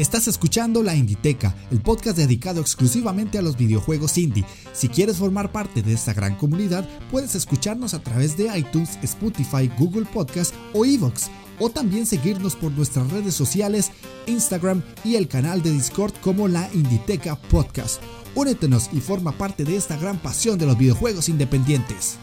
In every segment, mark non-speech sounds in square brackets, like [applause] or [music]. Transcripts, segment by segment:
Estás escuchando La Inditeca, el podcast dedicado exclusivamente a los videojuegos indie. Si quieres formar parte de esta gran comunidad, puedes escucharnos a través de iTunes, Spotify, Google Podcast o Evox, o también seguirnos por nuestras redes sociales, Instagram y el canal de Discord como La Inditeca Podcast. Únetenos y forma parte de esta gran pasión de los videojuegos independientes.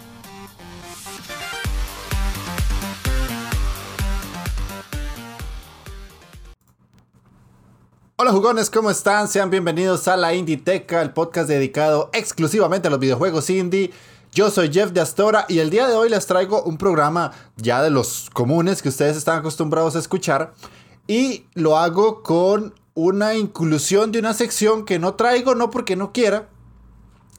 Hola jugones, ¿cómo están? Sean bienvenidos a la Inditeca, el podcast dedicado exclusivamente a los videojuegos indie. Yo soy Jeff de Astora y el día de hoy les traigo un programa ya de los comunes que ustedes están acostumbrados a escuchar y lo hago con una inclusión de una sección que no traigo no porque no quiera,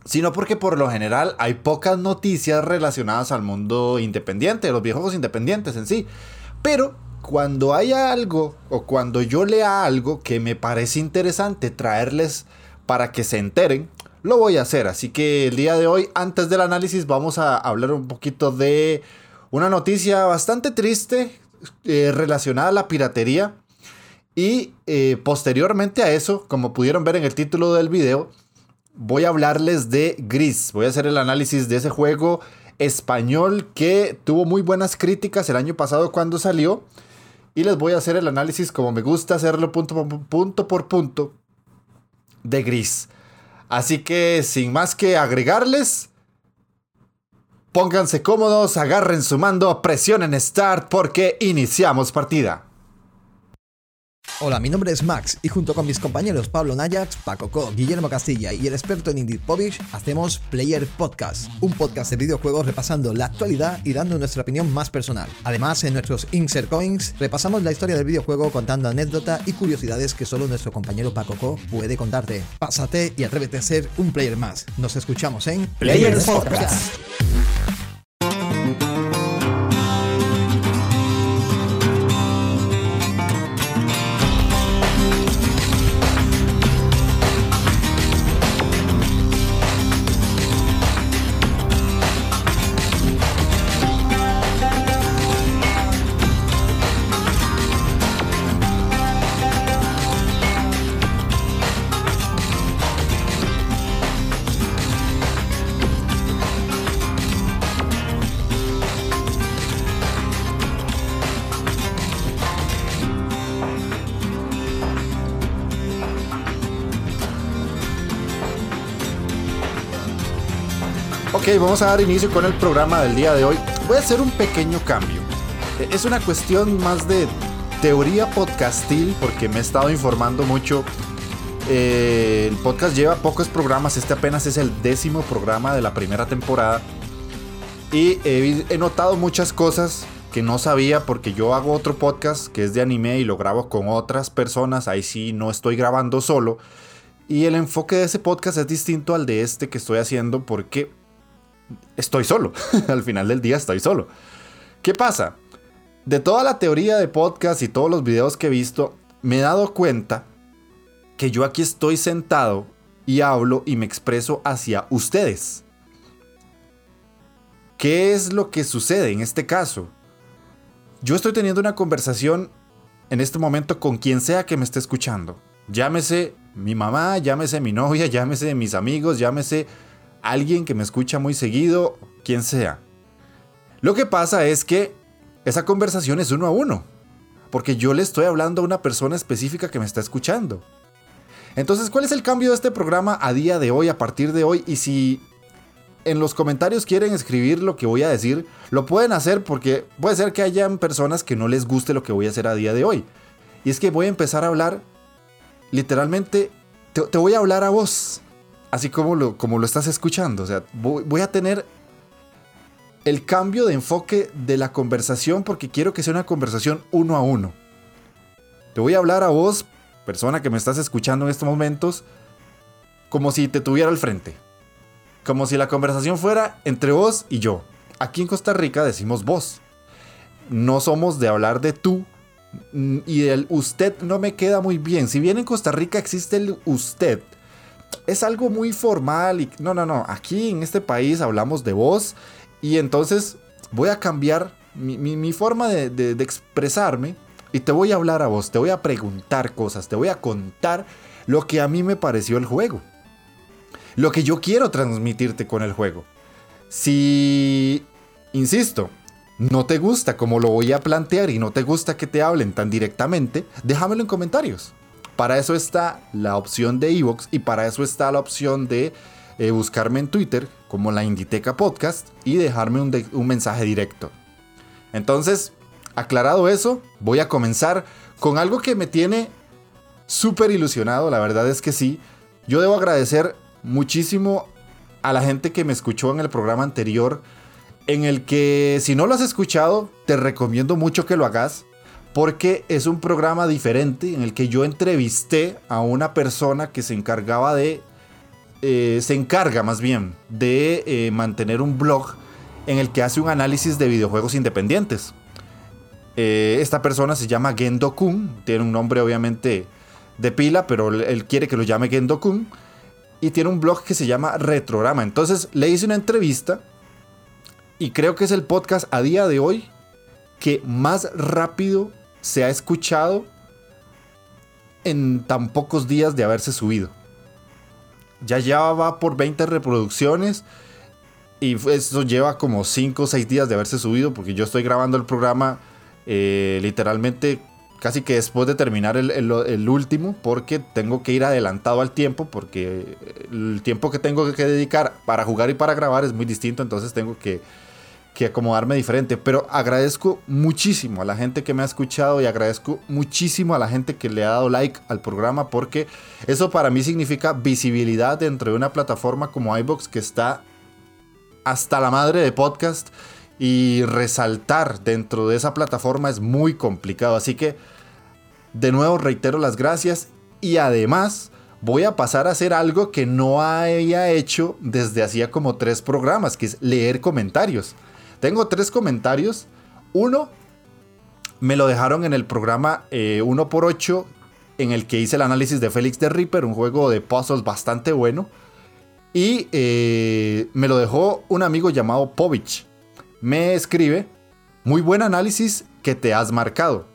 sino porque por lo general hay pocas noticias relacionadas al mundo independiente, los videojuegos independientes en sí. Pero cuando haya algo o cuando yo lea algo que me parece interesante traerles para que se enteren, lo voy a hacer. Así que el día de hoy, antes del análisis, vamos a hablar un poquito de una noticia bastante triste eh, relacionada a la piratería. Y eh, posteriormente a eso, como pudieron ver en el título del video, voy a hablarles de Gris. Voy a hacer el análisis de ese juego español que tuvo muy buenas críticas el año pasado cuando salió y les voy a hacer el análisis como me gusta hacerlo punto por punto, por punto de gris. Así que sin más que agregarles, pónganse cómodos, agarren su mando, presionen Start porque iniciamos partida. Hola, mi nombre es Max y junto con mis compañeros Pablo Nayax, Paco Co, Guillermo Castilla y el experto en Indie Povich hacemos Player Podcast, un podcast de videojuegos repasando la actualidad y dando nuestra opinión más personal. Además, en nuestros Insert Coins repasamos la historia del videojuego contando anécdotas y curiosidades que solo nuestro compañero Paco Co puede contarte. Pásate y atrévete a ser un player más. Nos escuchamos en Player Podcast. Vamos a dar inicio con el programa del día de hoy. Voy a hacer un pequeño cambio. E, es una cuestión más de teoría podcastil porque me he estado informando mucho. Eh, el podcast lleva pocos programas, este apenas es el décimo programa de la primera temporada. Y he, notado muchas cosas que no sabía porque yo hago otro podcast que es de anime y lo grabo con otras personas. Ahí sí no estoy grabando solo. Y el enfoque de ese podcast es distinto al de este que estoy haciendo porque estoy solo. [laughs] Al final del día estoy solo. ¿Qué pasa? De toda la teoría de podcast y todos los videos que he visto, me he dado cuenta que yo aquí estoy sentado y hablo y me expreso hacia ustedes. ¿Qué es lo que sucede en este caso? Yo estoy teniendo una conversación en este momento con quien sea que me esté escuchando. Llámese mi mamá, llámese mi novia, [laughs] llámese mis amigos, llámese alguien que me escucha muy seguido, quien sea. Lo que pasa es que esa conversación es uno a uno, porque yo le estoy hablando a una persona específica que me está escuchando. Entonces, ¿cuál es el cambio de este programa a día de hoy, a partir de hoy? Y si en los comentarios quieren escribir lo que voy a decir, lo pueden hacer porque puede ser que hayan personas que no les guste lo que voy a hacer a día de hoy. Y es que voy a empezar a hablar, literalmente, te, te voy a hablar a vos así como lo, como lo estás escuchando. O sea, voy, a tener el cambio de enfoque de la conversación porque quiero que sea una conversación uno a uno. Te voy a hablar a vos, persona que me estás escuchando en estos momentos, como si te tuviera al frente. Como si la conversación fuera entre vos y yo. Aquí en Costa Rica decimos vos. No somos de hablar de tú. Y el usted no me queda muy bien. Si bien en Costa Rica existe el usted, es algo muy formal y no, no, no, aquí en este país hablamos de voz y entonces voy a cambiar mi, forma de, expresarme y te voy a hablar a vos, te voy a preguntar cosas, te voy a contar lo que a mí me pareció el juego. Lo que yo quiero transmitirte con el juego. Si, insisto, no te gusta como lo voy a plantear y no te gusta que te hablen tan directamente, déjamelo en comentarios. Para eso está la opción de Evox y para eso está la opción de eh, buscarme en Twitter como la Inditeca Podcast y dejarme un, un mensaje directo. Entonces, aclarado eso, voy a comenzar con algo que me tiene súper ilusionado, la verdad es que sí. Yo debo agradecer muchísimo a la gente que me escuchó en el programa anterior, en el que si no lo has escuchado, te recomiendo mucho que lo hagas, porque es un programa diferente en el que yo entrevisté a una persona que se encargaba de, eh, se encarga más bien de eh, mantener un blog en el que hace un análisis de videojuegos independientes. Eh, esta persona se llama Gendo Kun, tiene un nombre obviamente de pila, pero él quiere que lo llame Gendo Kun y tiene un blog que se llama Retrorama. Entonces le hice una entrevista y creo que es el podcast a día de hoy que más rápido se ha escuchado en tan pocos días de haberse subido. Ya lleva por 20 reproducciones y eso lleva como 5 o 6 días de haberse subido porque yo estoy grabando el programa eh, literalmente casi que después de terminar el, último, porque tengo que ir adelantado al tiempo, porque el tiempo que tengo que dedicar para jugar y para grabar es muy distinto, entonces tengo que, que acomodarme diferente. Pero agradezco muchísimo a la gente que me ha escuchado y agradezco muchísimo a la gente que le ha dado like al programa, porque eso para mí significa visibilidad dentro de una plataforma como iBox que está hasta la madre de podcast y resaltar dentro de esa plataforma es muy complicado. Así que de nuevo reitero las gracias y además voy a pasar a hacer algo que no había hecho desde hacía como tres programas, que es leer comentarios. Tengo tres comentarios. Uno me lo dejaron en el programa 1x8 eh, en el que hice el análisis de Félix de Reaper, un juego de puzzles bastante bueno. Y eh, me lo dejó un amigo llamado Povich me escribe, muy buen análisis que te has marcado.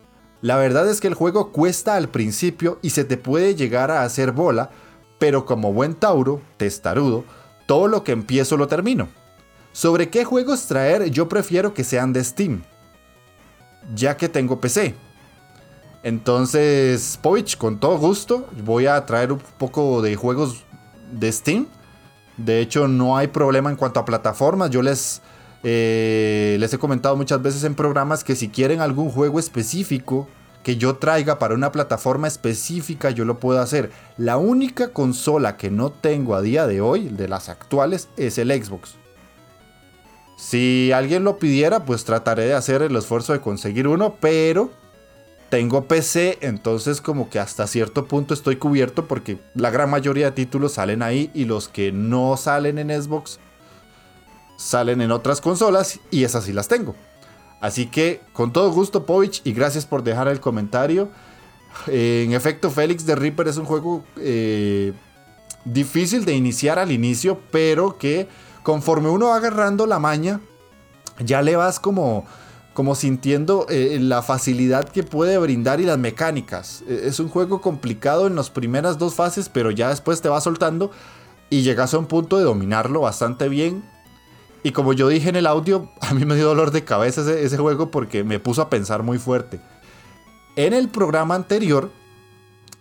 La verdad es que el juego cuesta al principio y se te puede llegar a hacer bola, pero como buen Tauro, testarudo, todo lo que empiezo lo termino. Sobre qué juegos traer yo prefiero que sean de Steam, ya que tengo PC. Entonces, Povich, con todo gusto, voy a traer un poco de juegos de Steam. De hecho, no hay problema en cuanto a plataformas. Yo les eh, les he comentado muchas veces en programas que si quieren algún juego específico que yo traiga para una plataforma específica, yo lo puedo hacer. La única consola que no tengo a día de hoy, de las actuales, es el Xbox. Si alguien lo pidiera, pues trataré de hacer el esfuerzo de conseguir uno, pero tengo PC, entonces como que hasta cierto punto estoy cubierto porque la gran mayoría de títulos salen ahí y los que no salen en Xbox salen en otras consolas y esas sí las tengo. Así que con todo gusto Povich y gracias por dejar el comentario. en efecto, Félix de Reaper es un juego eh, difícil de iniciar al inicio, pero que conforme uno va agarrando la maña, ya le vas como, como sintiendo eh, la facilidad que puede brindar y las mecánicas. E, es un juego complicado en las primeras dos fases, pero ya después te va soltando y llegas a un punto de dominarlo bastante bien y como yo dije en el audio, [laughs] a mí me dio dolor de cabeza ese, juego porque me puso a pensar muy fuerte. En el programa anterior,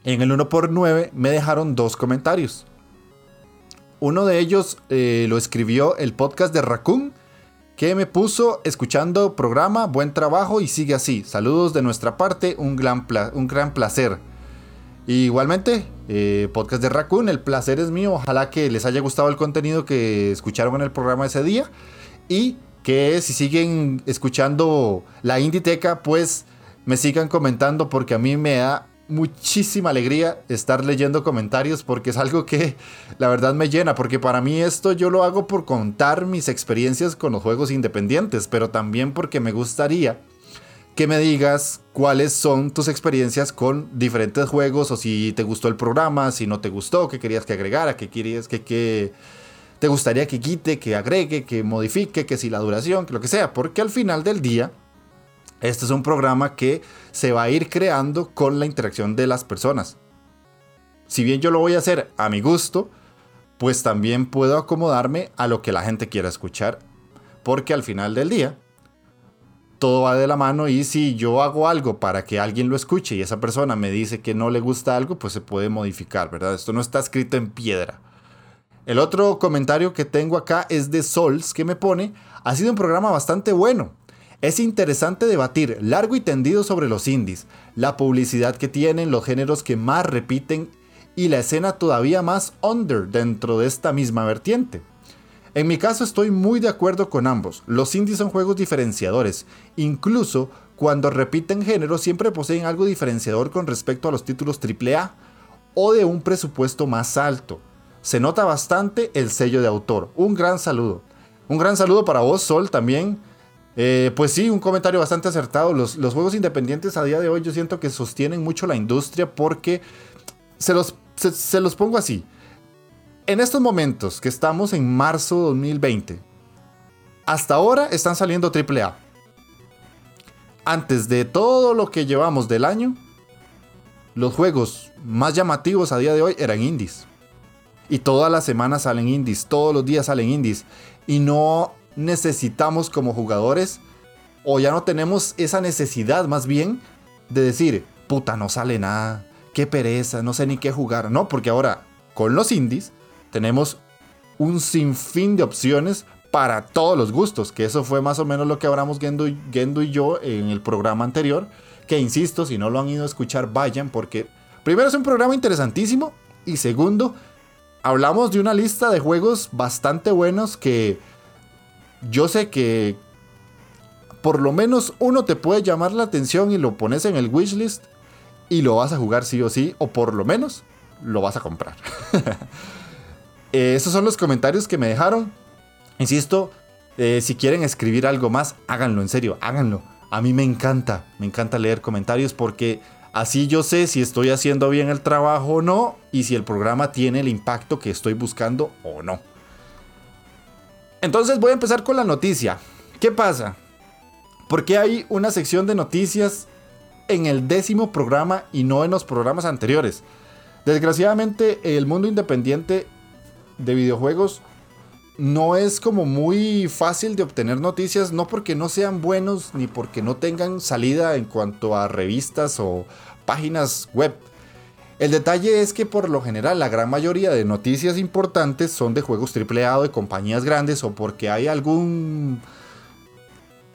en el 1x9, me dejaron dos comentarios. Uno de ellos eh, lo escribió el podcast de Raccoon, que me puso escuchando programa, buen trabajo y sigue así. Saludos de nuestra parte, un gran, un gran placer igualmente, eh, podcast de Raccoon, el placer es mío. Ojalá que les haya gustado el contenido que escucharon en el programa ese día. Y que si siguen escuchando la Inditeca, pues me sigan comentando porque a mí me da muchísima alegría estar leyendo comentarios porque es algo que la verdad me llena, porque para mí esto yo lo hago por contar mis experiencias con los juegos independientes, pero también porque me gustaría que me digas cuáles son tus experiencias con diferentes juegos o si te gustó el programa, si no te gustó, qué querías que agregara, qué querías que, te gustaría que quite, que agregue, que modifique, que si la duración, que lo que sea, porque al final del día Este es un programa que se va a ir creando con la interacción de las personas. Si bien yo lo voy a hacer a mi gusto, pues también puedo acomodarme a lo que la gente quiera escuchar. Porque al final del día, todo va de la mano y si yo hago algo para que alguien lo escuche y esa persona me dice que no le gusta algo, pues se puede modificar, ¿verdad? Esto no está escrito en piedra. El otro comentario que tengo acá es de Sols, que me pone, ha sido un programa bastante bueno. Es interesante debatir largo y tendido sobre los indies, la publicidad que tienen, los géneros que más repiten y la escena todavía más under dentro de esta misma vertiente. En mi caso estoy muy de acuerdo con ambos. Los indies son juegos diferenciadores. Incluso cuando repiten género siempre poseen algo diferenciador con respecto a los títulos AAA o de un presupuesto más alto. Se nota bastante el sello de autor. Un gran saludo. Un gran saludo para vos, Sol, también. Eh, pues sí, un comentario bastante acertado. Los, juegos independientes a día de hoy yo siento que sostienen mucho la industria porque se los, se los pongo así en estos momentos que estamos en marzo 2020, hasta ahora están saliendo AAA. Antes de todo lo que llevamos del año, los juegos más llamativos a día de hoy eran indies. Y todas las semanas salen indies, todos los días salen indies. Y no necesitamos como jugadores, o ya no tenemos esa necesidad más bien de decir, puta, no sale nada, qué pereza, no sé ni qué jugar. No, porque ahora con los indies tenemos un sinfín de opciones para todos los gustos, que eso fue más o menos lo que hablamos Gendo y, y yo en el programa anterior, que insisto, si no lo han ido a escuchar, vayan, porque primero es un programa interesantísimo y segundo, hablamos de una lista de juegos bastante buenos que yo sé que por lo menos uno te puede llamar la atención y lo pones en el wishlist y lo vas a jugar sí o sí, o por lo menos lo vas a comprar. [laughs] Eh, esos son los comentarios que me dejaron. Insisto, eh, si quieren escribir algo más, háganlo, en serio, háganlo. A mí me encanta, me encanta leer comentarios porque así yo sé si estoy haciendo bien el trabajo o no y si el programa tiene el impacto que estoy buscando o no. Entonces voy a empezar con la noticia. ¿Qué pasa? ¿Por qué hay una sección de noticias en el décimo programa y no en los programas anteriores? Desgraciadamente el mundo independiente de videojuegos no es como muy fácil de obtener noticias, no porque no sean buenos ni porque no tengan salida en cuanto a revistas o páginas web. El detalle es que por lo general la gran mayoría de noticias importantes son de juegos AAA o de compañías grandes o porque hay algún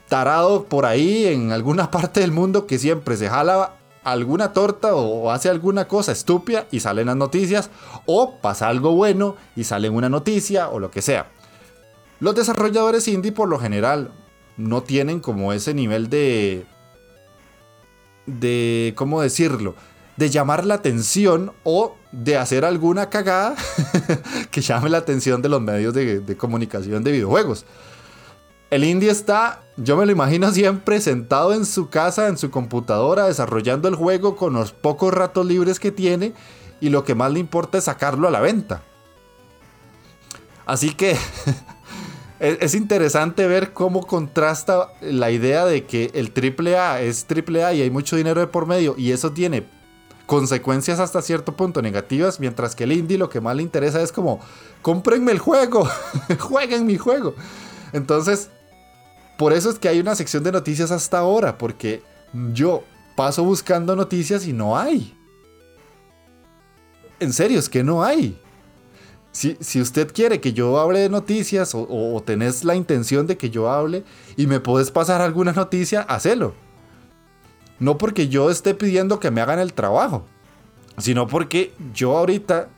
tarado por ahí en alguna [laughs] parte del mundo que siempre se jala alguna torta o hace alguna cosa estúpida y salen las noticias, o pasa algo bueno y sale una noticia o lo que sea. Los desarrolladores indie por lo general no tienen como ese nivel de... de... ¿cómo decirlo? De llamar la atención o de hacer alguna cagada [laughs] que llame la atención de los medios de, comunicación de videojuegos. El indie está, yo me lo imagino siempre sentado en su casa, en su computadora, desarrollando el juego con los pocos ratos libres que tiene y lo que más le importa es sacarlo a la venta. Así que [laughs] es interesante ver cómo contrasta la idea de que el AAA es AAA y hay mucho dinero de por medio y eso tiene consecuencias hasta cierto punto negativas, mientras que el indie lo que más le interesa es como, cómprenme el juego, [laughs] jueguen mi juego. Entonces, por eso es que hay una sección de noticias hasta ahora, porque yo paso buscando noticias y no hay. En serio, es que no hay. Si, usted quiere que yo hable de noticias o, tenés la intención de que yo hable y me puedes pasar alguna noticia, hacelo. No porque yo esté pidiendo que me hagan el trabajo, sino porque yo ahorita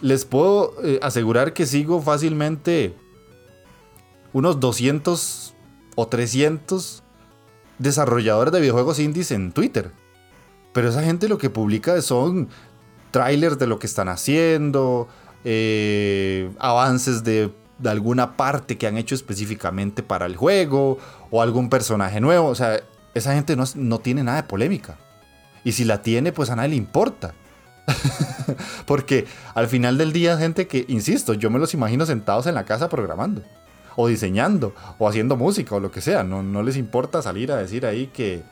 les puedo eh, asegurar que sigo fácilmente unos 200 o 300 desarrolladores de videojuegos indies en Twitter. Pero esa gente lo que publica son trailers de lo que están haciendo, eh, avances de, alguna parte que han hecho específicamente para el juego, o algún personaje nuevo. O sea, esa gente no, no tiene nada de polémica. Y si la tiene, pues a nadie le importa. [laughs] Porque al final del día, gente que, insisto, yo me los imagino sentados en la casa programando. o diseñando, o haciendo música, o lo que sea. No, no les importa salir a decir ahí que,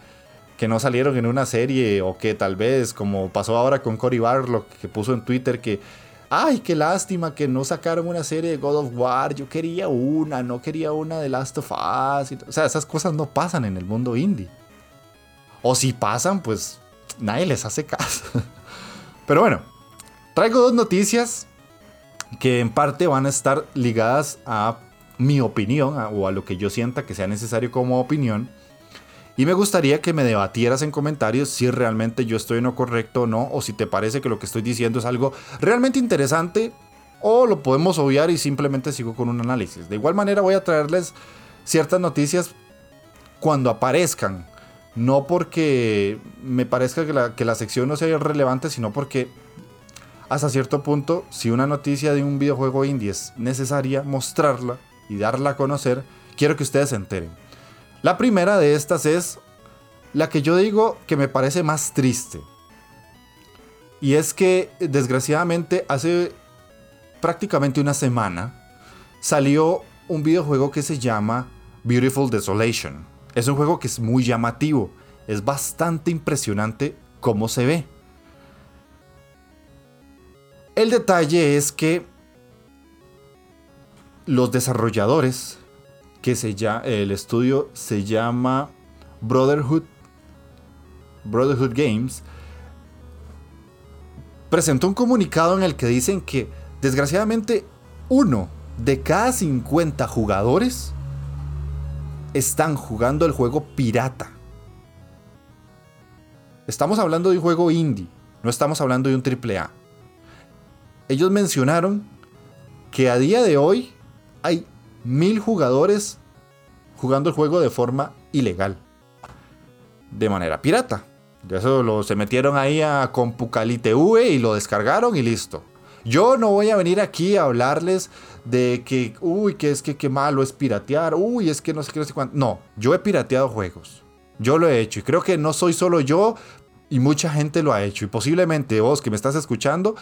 que no salieron en una serie, o que tal vez, como pasó ahora con Cory Barlow, que puso en Twitter que, ay, qué lástima que no sacaron una serie de God of War, yo quería una, no quería una de Last of Us. o sea, esas cosas no pasan en el mundo indie. O si pasan, pues nadie les hace caso. [laughs] Pero bueno, traigo dos noticias que en parte van a estar ligadas a mi opinión o a lo que yo sienta que sea necesario como opinión. Y me gustaría que me debatieras en comentarios si realmente yo estoy en lo correcto o no, o si te parece que lo que estoy diciendo es algo realmente interesante, o lo podemos obviar y simplemente sigo con un análisis. De igual manera voy a traerles ciertas noticias cuando aparezcan, no porque me parezca que la, que la sección no sea relevante, sino porque hasta cierto punto, si una noticia de un videojuego indie es necesaria mostrarla y darla a conocer, quiero que ustedes se enteren. La primera de estas es la que yo digo que me parece más triste. Y es que desgraciadamente hace prácticamente una semana salió un videojuego que se llama Beautiful Desolation. Es un juego que es muy llamativo, es bastante impresionante cómo se ve. El detalle es que los desarrolladores, que se llama, el estudio se llama Brotherhood, Brotherhood Games, presentó un comunicado en el que dicen que desgraciadamente uno de cada 50 jugadores están jugando el juego pirata. Estamos hablando de un juego indie, no estamos hablando de un AAA ellos mencionaron que a día de hoy hay mil jugadores jugando el juego de forma ilegal, de manera pirata. Eso lo, se metieron ahí a CompucaliTV y lo descargaron y listo. Yo no voy a venir aquí a hablarles de que, uy, que es que qué malo es piratear, uy, es que no sé qué, no sé cuánto. No, yo he pirateado juegos. Yo lo he hecho y creo que no soy solo yo y mucha gente lo ha hecho. Y posiblemente vos que me estás escuchando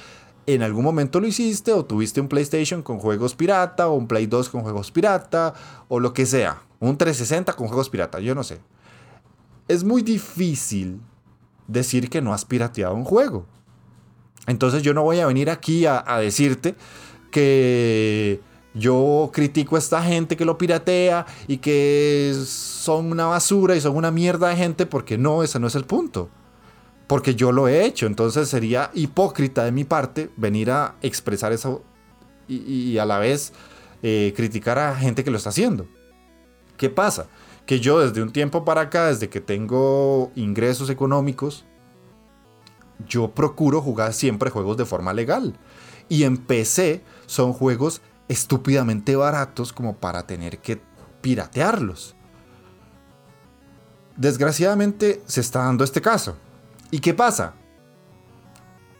en algún momento lo hiciste o tuviste un PlayStation con juegos pirata o un Play 2 con juegos pirata o lo que sea. Un 360 con juegos pirata, yo no sé. Es muy difícil decir que no has pirateado un juego. Entonces yo no voy a venir aquí a, decirte que yo critico a esta gente que lo piratea y que son una basura y son una mierda de gente porque no, ese no es el punto porque yo lo he hecho. Entonces sería hipócrita de mi parte venir a expresar eso y, a la vez eh, criticar a gente que lo está haciendo. ¿Qué pasa? Que yo desde un tiempo para acá, desde que tengo ingresos económicos, yo procuro jugar siempre juegos de forma legal. Y en PC son juegos estúpidamente baratos como para tener que piratearlos. Desgraciadamente se está dando este caso. ¿Y qué pasa?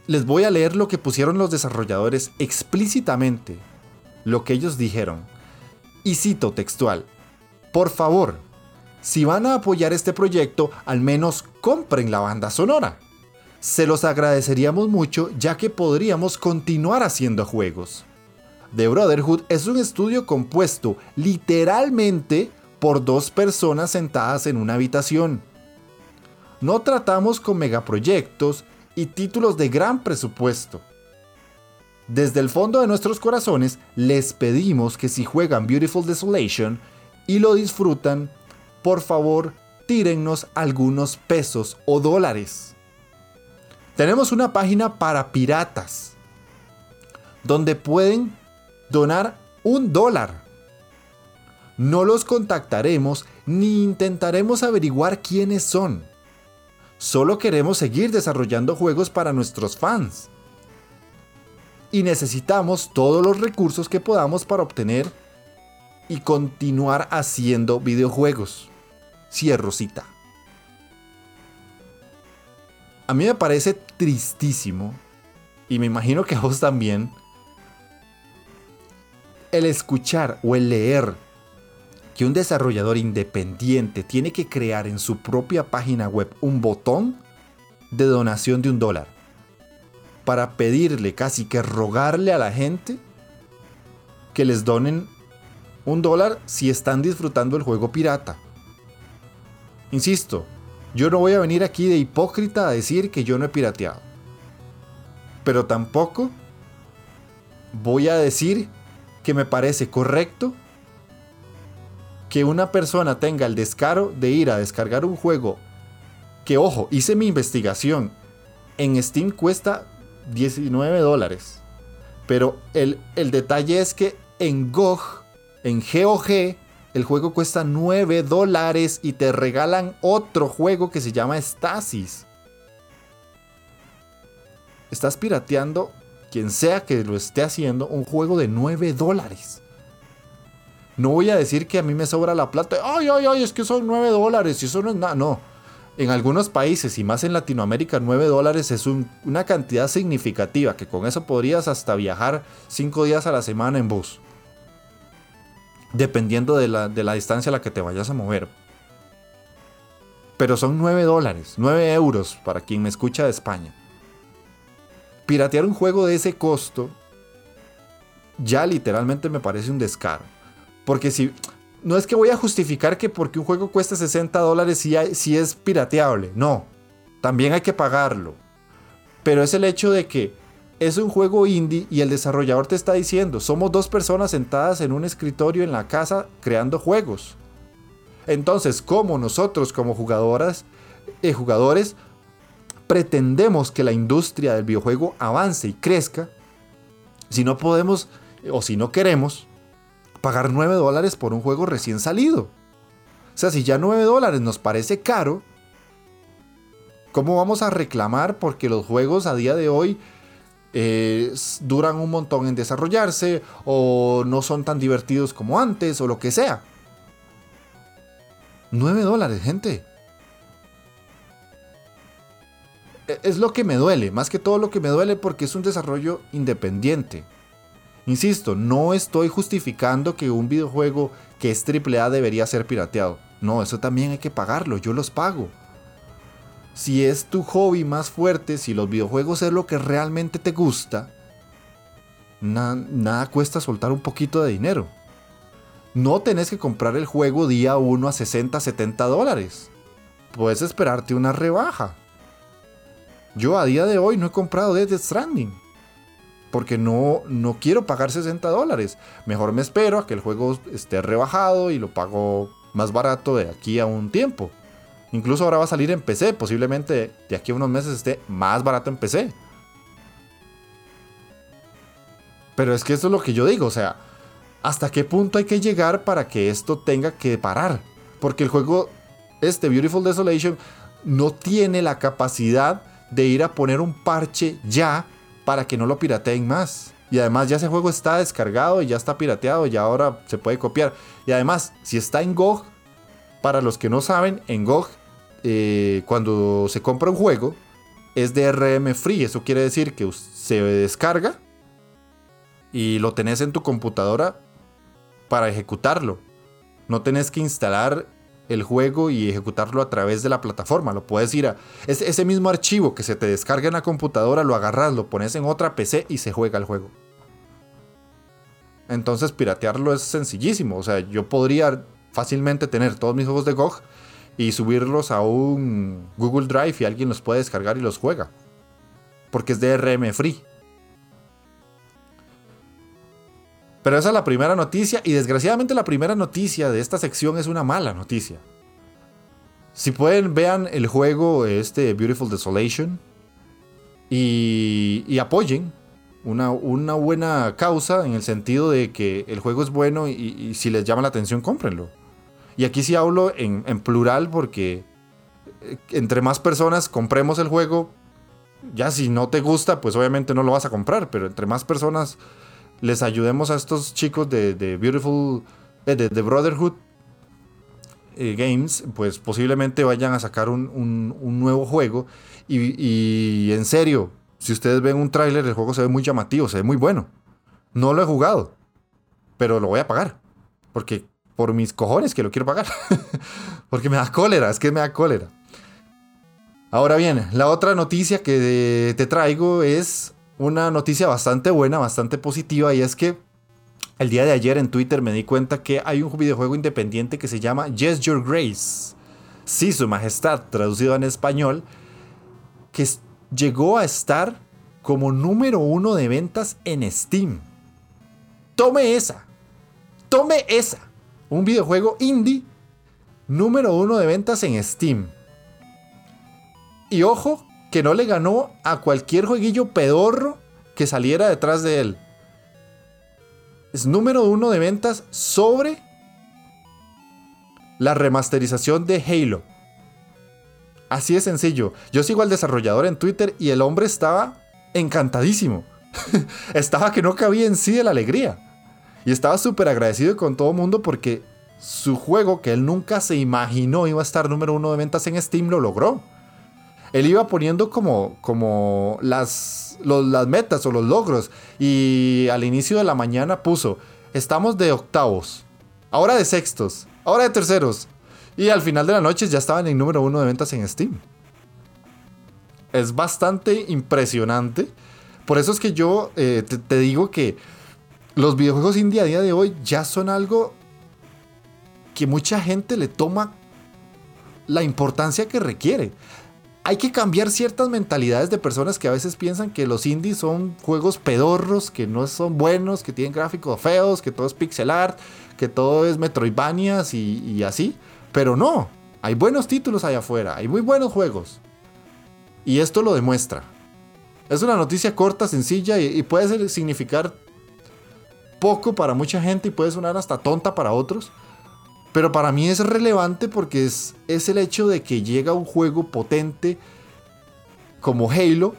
Les voy a leer lo que pusieron los desarrolladores explícitamente, lo que ellos dijeron. Y cito textual, por favor, si van a apoyar este proyecto, al menos compren la banda sonora. Se los agradeceríamos mucho ya que podríamos continuar haciendo juegos. The Brotherhood es un estudio compuesto literalmente por dos personas sentadas en una habitación no tratamos con megaproyectos y títulos de gran presupuesto. Desde el fondo de nuestros corazones les pedimos que si juegan Beautiful Desolation y lo disfrutan, por favor tírennos algunos pesos o dólares. Tenemos una página para piratas donde pueden donar un dólar. No los contactaremos ni intentaremos averiguar quiénes son. Solo queremos seguir desarrollando juegos para nuestros fans. Y necesitamos todos los recursos que podamos para obtener y continuar haciendo videojuegos. Cierro cita. A mí me parece tristísimo, y me imagino que a vos también, el escuchar o el leer que un desarrollador independiente tiene que crear en su propia página web un botón de donación de un dólar para pedirle, casi que rogarle a la gente que les donen un dólar si están disfrutando el juego pirata. Insisto, yo no voy a venir aquí de hipócrita a decir que yo no he pirateado. Pero tampoco voy a decir que me parece correcto que una persona tenga el descaro de ir a descargar un juego que, ojo, hice mi investigación. En Steam cuesta 19 dólares. Pero el, el detalle es que en GOG, en GOG, el juego cuesta 9 dólares y te regalan otro juego que se llama Stasis. Estás pirateando, quien sea que lo esté haciendo, un juego de 9 dólares. No voy a decir que a mí me sobra la plata. Ay, ay, ay, es que son 9 dólares y eso no es nada. No. En algunos países y más en Latinoamérica, 9 dólares es una cantidad significativa que con eso podrías hasta viajar 5 días a la semana en bus. Dependiendo de la, de la distancia a la que te vayas a mover. Pero son 9 dólares, 9 euros para quien me escucha de España. Piratear un juego de ese costo ya literalmente me parece un descaro. Porque si. No es que voy a justificar que porque un juego cuesta 60 dólares si, es pirateable. No. También hay que pagarlo. Pero es el hecho de que es un juego indie y el desarrollador te está diciendo, somos dos personas sentadas en un escritorio en la casa creando juegos. Entonces, como nosotros como jugadoras, y eh, jugadores pretendemos que la industria del videojuego avance y crezca, si no podemos o si no queremos, pagar 9 dólares por un juego recién salido. O sea, si ya 9 dólares nos parece caro, ¿cómo vamos a reclamar porque los juegos a día de hoy eh, duran un montón en desarrollarse o no son tan divertidos como antes o lo que sea? 9 dólares, gente. E, es lo que me duele, más que todo lo que me duele porque es un desarrollo independiente. Insisto, no estoy justificando que un videojuego que es AAA debería ser pirateado. No, eso también hay que pagarlo, yo los pago. Si es tu hobby más fuerte, si los videojuegos es lo que realmente te gusta, nada cuesta soltar un poquito de dinero. No tenés que comprar el juego día 1 a 60, 70 dólares. Puedes esperarte una rebaja. Yo a día de hoy no he comprado Death Stranding porque no, no quiero pagar 60 dólares. Mejor me espero a que el juego esté rebajado y lo pago más barato de aquí a un tiempo. Incluso ahora va a salir en PC, posiblemente de aquí a unos meses esté más barato en PC. Pero es que esto es lo que yo digo, o sea, ¿hasta qué punto hay que llegar para que esto tenga que parar? Porque el juego, este Beautiful Desolation, no tiene la capacidad de ir a poner un parche ya para que no lo pirateen más. Y además ya ese juego está descargado y ya está pirateado y ahora se puede copiar. Y además, si está en GOG, para los que no saben, en GOG, eh, cuando se compra un juego, es DRM free. Eso quiere decir que se descarga y lo tenés en tu computadora para ejecutarlo. No tenés que instalar el juego y ejecutarlo a través de la plataforma. Lo puedes ir a. ese mismo archivo que se te descarga en la computadora, lo agarras, lo pones en otra PC y se juega el juego. Entonces, piratearlo es sencillísimo. O sea, yo podría fácilmente tener todos mis juegos de GOG y subirlos a un Google Drive y alguien los puede descargar y los juega. Porque es DRM free. Pero esa es la primera noticia y desgraciadamente la primera noticia de esta sección es una mala noticia. Si pueden, vean el juego este Beautiful Desolation y, apoyen una, una, buena causa en el sentido de que el juego es bueno y, si les llama la atención, cómprenlo. Y aquí sí hablo en, en plural porque eh, entre más personas compremos el juego, ya si no te gusta, pues obviamente no lo vas a comprar, pero entre más personas les ayudemos a estos chicos de, Beautiful, eh, de, Brotherhood eh, Games, pues posiblemente vayan a sacar un, nuevo juego. Y, en serio, si ustedes ven un tráiler, el juego se ve muy llamativo, se ve muy bueno. No lo he jugado, pero lo voy a pagar. Porque por mis cojones que lo quiero pagar. [laughs] porque me da cólera, es que me da cólera. Ahora bien, la otra noticia que te traigo es una noticia bastante buena, bastante positiva, y es que el día de ayer en Twitter me di cuenta que hay un videojuego independiente que se llama Yes Your Grace. Sí, Su Majestad, traducido en español, que llegó a estar como número uno de ventas en Steam. Tome esa. Tome esa. Un videojuego indie número uno de ventas en Steam. Y ojo, que no le ganó a cualquier jueguillo pedorro que saliera detrás de él es número uno de ventas sobre la remasterización de Halo. Así de sencillo. Yo sigo al desarrollador en Twitter y el hombre estaba encantadísimo. [laughs] estaba que no cabía en sí de la alegría. Y estaba súper agradecido con todo el mundo porque su juego que él nunca se imaginó iba a estar número uno de ventas en Steam lo logró. Él iba poniendo como, como las las metas o los logros. Y al inicio de la mañana puso, estamos de octavos, ahora de sextos, ahora de terceros. Y al final de la noche ya estaban en número uno de ventas en Steam. Es bastante impresionante. Por eso es que yo eh, te, digo que los videojuegos indie a día de hoy ya son algo que mucha gente le toma la importancia que requiere hay que cambiar ciertas mentalidades de personas que a veces piensan que los indies son juegos pedorros, que no son buenos, que tienen gráficos feos, que todo es pixel art, que todo es Metroidvanias y, así. Pero no, hay buenos títulos allá afuera, hay muy buenos juegos. Y esto lo demuestra. Es una noticia corta, sencilla y, puede significar poco para mucha gente y puede sonar hasta tonta para otros. Pero para mí es relevante porque es, es el hecho de que llega un juego potente como Halo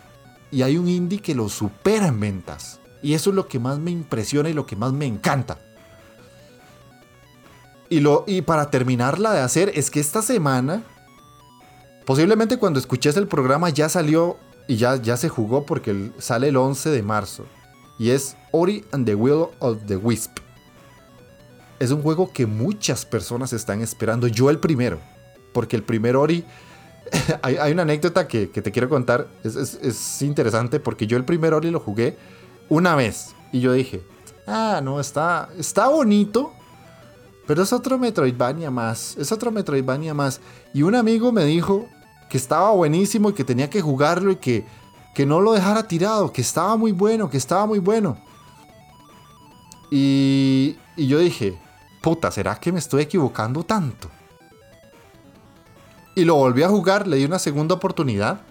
y hay un indie que lo supera en ventas. Y eso es lo que más me impresiona y lo que más me encanta. Y, lo, y para terminarla de hacer es que esta semana, posiblemente cuando escuches el programa ya salió y ya, ya se jugó porque sale el 11 de marzo. Y es Ori and the Will of the Wisp es un juego que muchas personas están esperando. Yo el primero. Porque el primer Ori. [laughs] hay, una anécdota que, te quiero contar. Es, interesante porque yo el primer Ori lo jugué una vez. Y yo dije, ah, no, está, está bonito. Pero es otro Metroidvania más. Es otro Metroidvania más. Y un amigo me dijo que estaba buenísimo y que tenía que jugarlo y que, que no lo dejara tirado. Que estaba muy bueno, que estaba muy bueno. Y, y yo dije, puta, ¿será que me estoy equivocando tanto? Y lo volví a jugar, le di una segunda oportunidad.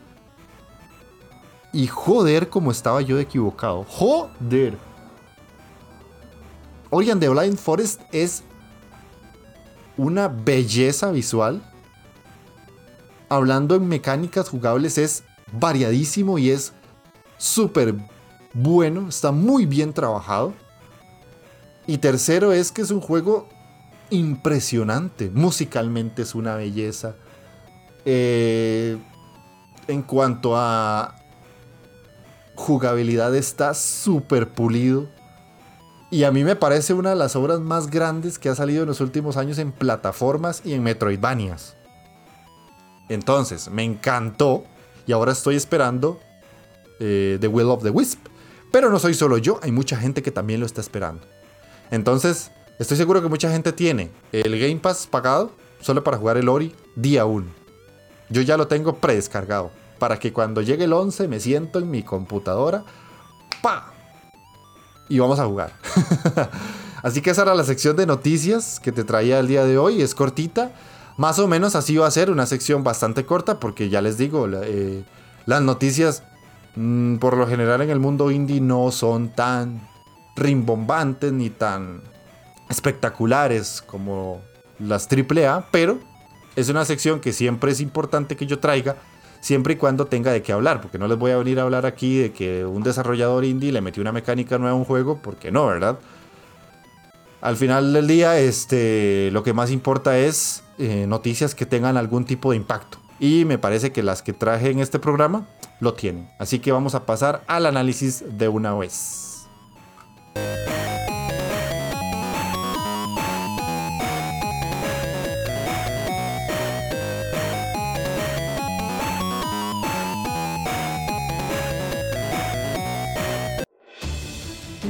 Y joder, como estaba yo equivocado. Joder. Oigan, The Blind Forest es una belleza visual. Hablando en mecánicas jugables, es variadísimo y es súper bueno. Está muy bien trabajado. Y tercero es que es un juego impresionante. Musicalmente es una belleza. Eh, en cuanto a jugabilidad está súper pulido. Y a mí me parece una de las obras más grandes que ha salido en los últimos años en plataformas y en Metroidvanias. Entonces, me encantó. Y ahora estoy esperando eh, The Will of the Wisp. Pero no soy solo yo, hay mucha gente que también lo está esperando. Entonces, estoy seguro que mucha gente tiene el Game Pass pagado solo para jugar el Ori día 1. Yo ya lo tengo predescargado. Para que cuando llegue el 11 me siento en mi computadora. ¡Pa! Y vamos a jugar. [laughs] así que esa era la sección de noticias que te traía el día de hoy. Es cortita. Más o menos así va a ser una sección bastante corta porque ya les digo, eh, las noticias mm, por lo general en el mundo indie no son tan rimbombantes ni tan espectaculares como las AAA, pero es una sección que siempre es importante que yo traiga, siempre y cuando tenga de qué hablar, porque no les voy a venir a hablar aquí de que un desarrollador indie le metió una mecánica nueva a un juego, porque no, ¿verdad? Al final del día, este, lo que más importa es eh, noticias que tengan algún tipo de impacto. Y me parece que las que traje en este programa lo tienen. Así que vamos a pasar al análisis de una vez.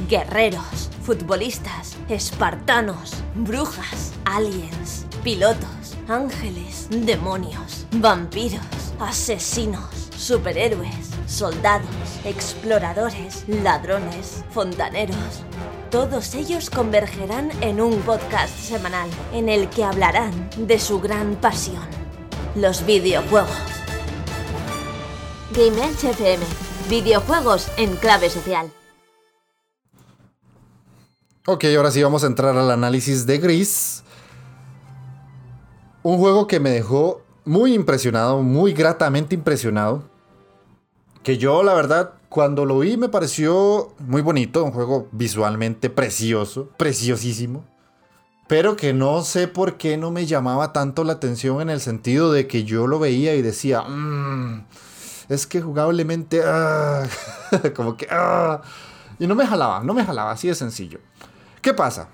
Guerreros, futbolistas, espartanos, brujas, aliens, pilotos, ángeles, demonios, vampiros, asesinos, superhéroes, soldados, exploradores, ladrones, fontaneros. Todos ellos convergerán en un podcast semanal en el que hablarán de su gran pasión, los videojuegos. Game FM, videojuegos en clave social. Ok, ahora sí vamos a entrar al análisis de Gris. Un juego que me dejó muy impresionado, muy gratamente impresionado. Que yo, la verdad, cuando lo vi me pareció muy bonito, un juego visualmente precioso, preciosísimo. Pero que no sé por qué no me llamaba tanto la atención en el sentido de que yo lo veía y decía, "Mm, es que jugablemente, ah", [laughs] como que, ah", y no me jalaba, no me jalaba, así de sencillo. ¿Qué pasa?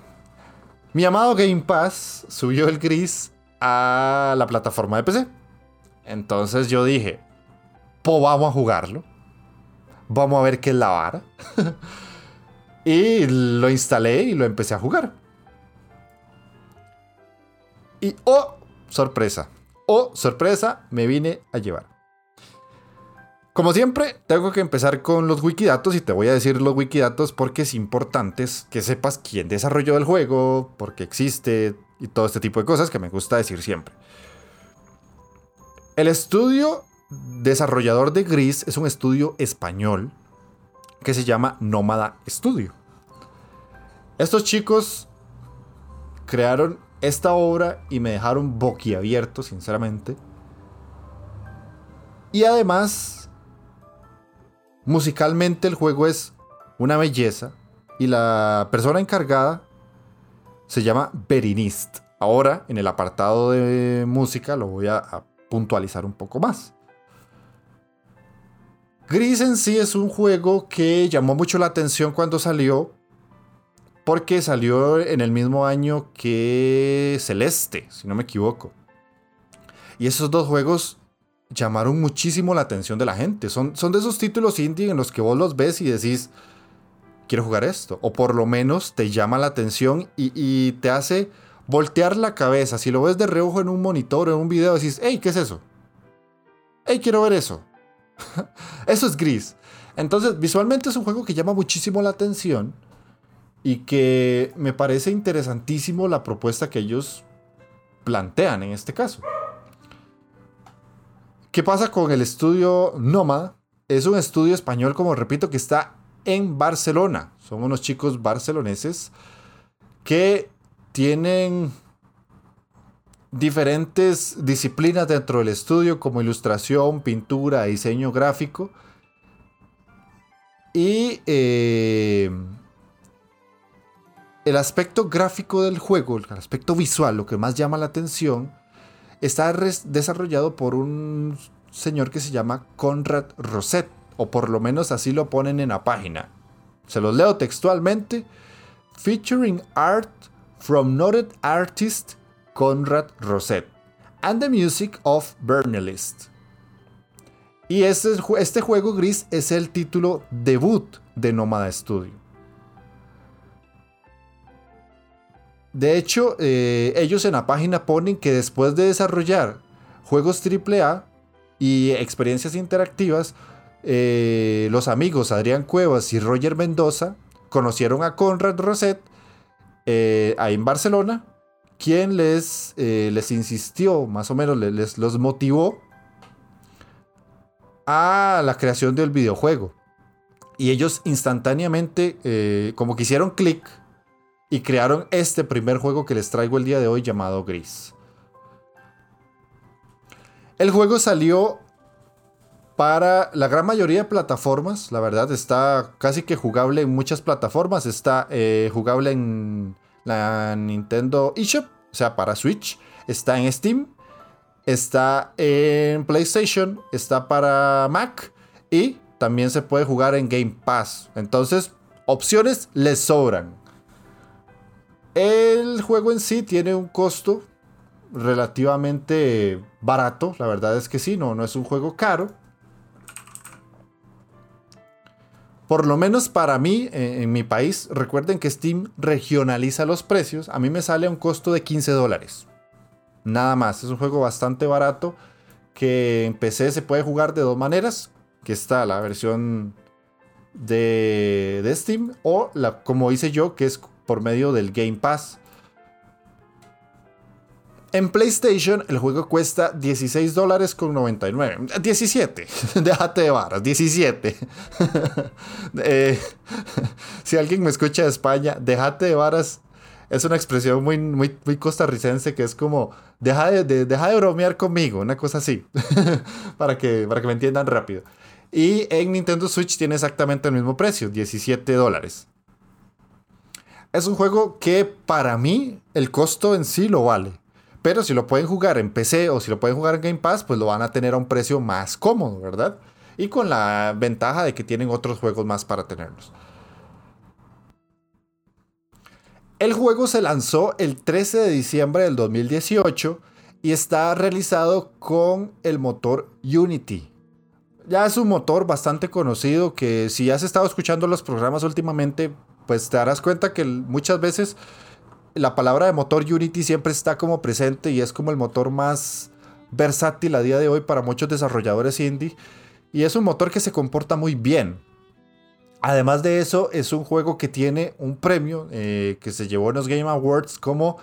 Mi amado Game Pass subió el gris a la plataforma de PC. Entonces yo dije, pues vamos a jugarlo. Vamos a ver qué es la vara. [laughs] y lo instalé y lo empecé a jugar. Y oh, sorpresa. Oh, sorpresa, me vine a llevar. Como siempre, tengo que empezar con los wikidatos y te voy a decir los wikidatos porque es importante que sepas quién desarrolló el juego, por qué existe y todo este tipo de cosas que me gusta decir siempre. El estudio desarrollador de Gris es un estudio español que se llama Nómada Studio. Estos chicos crearon esta obra y me dejaron boquiabierto, sinceramente. Y además Musicalmente el juego es una belleza y la persona encargada se llama Berinist. Ahora en el apartado de música lo voy a, a puntualizar un poco más. Gris en sí es un juego que llamó mucho la atención cuando salió porque salió en el mismo año que Celeste, si no me equivoco. Y esos dos juegos llamaron muchísimo la atención de la gente. Son, son de esos títulos indie en los que vos los ves y decís, quiero jugar esto. O por lo menos te llama la atención y, te hace voltear la cabeza. Si lo ves de reojo en un monitor o en un video, decís, hey, ¿qué es eso? Hey, quiero ver eso. [laughs] eso es gris. Entonces, visualmente es un juego que llama muchísimo la atención y que me parece interesantísimo la propuesta que ellos plantean en este caso. ¿Qué pasa con el estudio Nómada? Es un estudio español, como repito, que está en Barcelona. Son unos chicos barceloneses que tienen diferentes disciplinas dentro del estudio, como ilustración, pintura, diseño gráfico. Y eh, el aspecto gráfico del juego, el aspecto visual, lo que más llama la atención, está desarrollado por un señor que se llama Conrad Roset, o por lo menos así lo ponen en la página. Se los leo textualmente. Featuring art from noted artist Conrad Roset and the music of Bernalist. Y este, este juego gris es el título debut de Nomada Studio. De hecho, eh, ellos en la página ponen que después de desarrollar juegos AAA y experiencias interactivas, eh, los amigos Adrián Cuevas y Roger Mendoza conocieron a Conrad Roset eh, ahí en Barcelona, quien les, les insistió, más o menos les, los motivó a la creación del videojuego. Y ellos instantáneamente, como que hicieron clic y crearon este primer juego que les traigo el día de hoy llamado Gris. El juego salió para la gran mayoría de plataformas, la verdad está casi que jugable en muchas plataformas, está eh, jugable en la Nintendo eShop, o sea, para Switch, está en Steam, está en PlayStation, está para Mac y también se puede jugar en Game Pass. Entonces, opciones les sobran. El juego en sí tiene un costo relativamente barato, la verdad es que sí, no, no es un juego caro. Por lo menos para mí, eh, en mi país, recuerden que Steam regionaliza los precios. A mí me sale a un costo de 15 dólares. Nada más. Es un juego bastante barato que en PC se puede jugar de dos maneras. Que está la versión de, de Steam o la, como hice yo, que es por medio del Game Pass. En PlayStation el juego cuesta 16 dólares con 99. 17. [laughs] Déjate de varas. 17. [laughs] Eh, [laughs] si alguien me escucha de España, déjate de varas. Es una expresión muy, muy, muy costarricense que es como, deja de, deja de bromear conmigo, una cosa así, para, que, para que me entiendan rápido. Y en Nintendo Switch tiene exactamente el mismo precio, 17 dólares. Es un juego que para mí el costo en sí lo vale. Pero si lo pueden jugar en PC o si lo pueden jugar en Game Pass, pues lo van a tener a un precio más cómodo, ¿verdad? Y con la ventaja de que tienen otros juegos más para tenerlos. El juego se lanzó el 13 de diciembre del 2018 y está realizado con el motor Unity. Ya es un motor bastante conocido que si has estado escuchando los programas últimamente, pues te darás cuenta que muchas veces la palabra de motor Unity siempre está como presente y es como el motor más versátil a día de hoy para muchos desarrolladores indie. Y es un motor que se comporta muy bien. Además de eso, es un juego que tiene un premio eh, que se llevó en los Game Awards como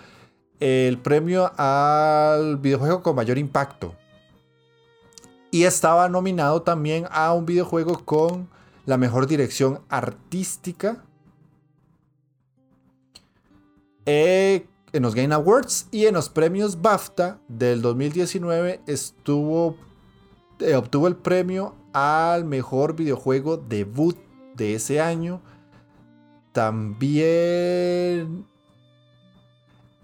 el premio al videojuego con mayor impacto. Y estaba nominado también a un videojuego con la mejor dirección artística eh, en los Game Awards y en los premios BAFTA del 2019 estuvo, eh, obtuvo el premio al mejor videojuego debut de ese año. También...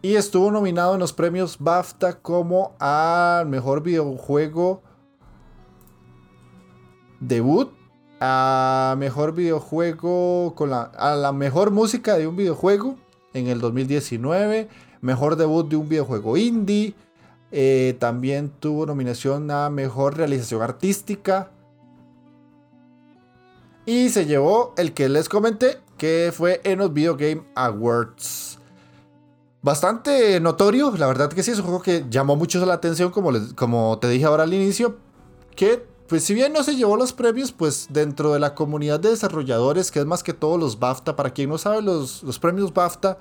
Y estuvo nominado en los premios BAFTA como al mejor videojuego debut, a mejor videojuego con la, a la mejor música de un videojuego en el 2019. Mejor debut de un videojuego indie. Eh, también tuvo nominación a Mejor Realización Artística. Y se llevó el que les comenté, que fue en los Video Game Awards. Bastante notorio, la verdad que sí, es un juego que llamó mucho la atención, como, como te dije ahora al inicio, que pues si bien no se llevó los premios, pues dentro de la comunidad de desarrolladores, que es más que todos los BAFTA, para quien no sabe, los, premios BAFTA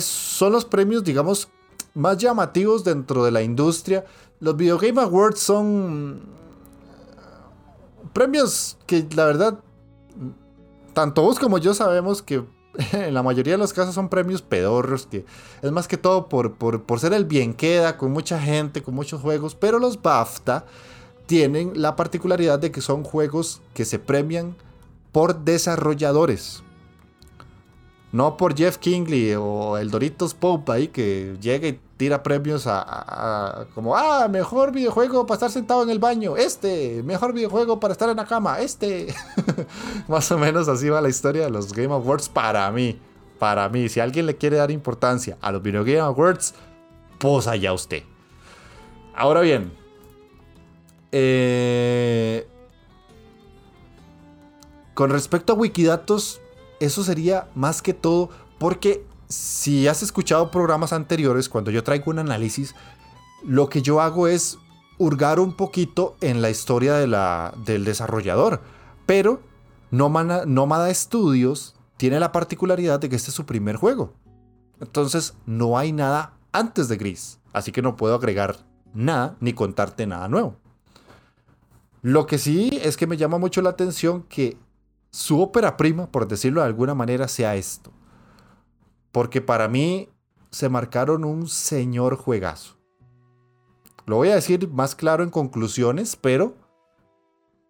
son los premios, digamos, más llamativos dentro de la industria. Los Video Game Awards son premios que la verdad, tanto vos como yo sabemos que [laughs] en la mayoría de los casos son premios pedorros, que es más que todo por, por, por ser el bien queda, con mucha gente, con muchos juegos, pero los BAFTA tienen la particularidad de que son juegos que se premian por desarrolladores. No por Jeff Kingley o el Doritos Pope ahí que llega y tira premios a, como, ah, mejor videojuego para estar sentado en el baño, este, mejor videojuego para estar en la cama, este. [laughs] Más o menos así va la historia de los Game Awards para mí. Para mí, si alguien le quiere dar importancia a los Video Game Awards, pues allá usted. Ahora bien, eh, con respecto a Wikidatos, eso sería más que todo porque si has escuchado programas anteriores, cuando yo traigo un análisis, lo que yo hago es hurgar un poquito en la historia del desarrollador. Pero Nomada Studios tiene la particularidad de que este es su primer juego. Entonces no hay nada antes de Gris. Así que no puedo agregar nada ni contarte nada nuevo. Lo que sí es que me llama mucho la atención que su ópera prima, por decirlo de alguna manera, sea esto. Porque para mí se marcaron un señor juegazo. Lo voy a decir más claro en conclusiones, pero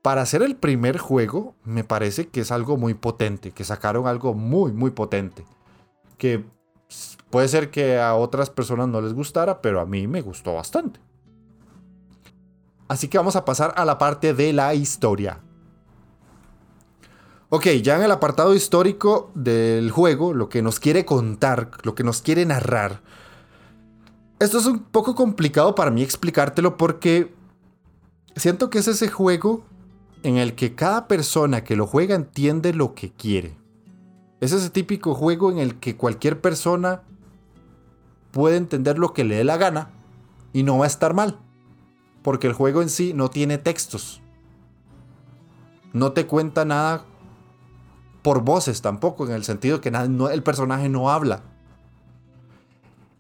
para ser el primer juego me parece que es algo muy potente, que sacaron algo muy, muy potente. Que puede ser que a otras personas no les gustara, pero a mí me gustó bastante. Así que vamos a pasar a la parte de la historia. Ok, ya en el apartado histórico del juego, lo que nos quiere contar, lo que nos quiere narrar. Esto es un poco complicado para mí explicártelo porque siento que es ese juego en el que cada persona que lo juega entiende lo que quiere. Es ese típico juego en el que cualquier persona puede entender lo que le dé la gana y no va a estar mal. Porque el juego en sí no tiene textos. No te cuenta nada por voces tampoco, en el sentido que el personaje no habla.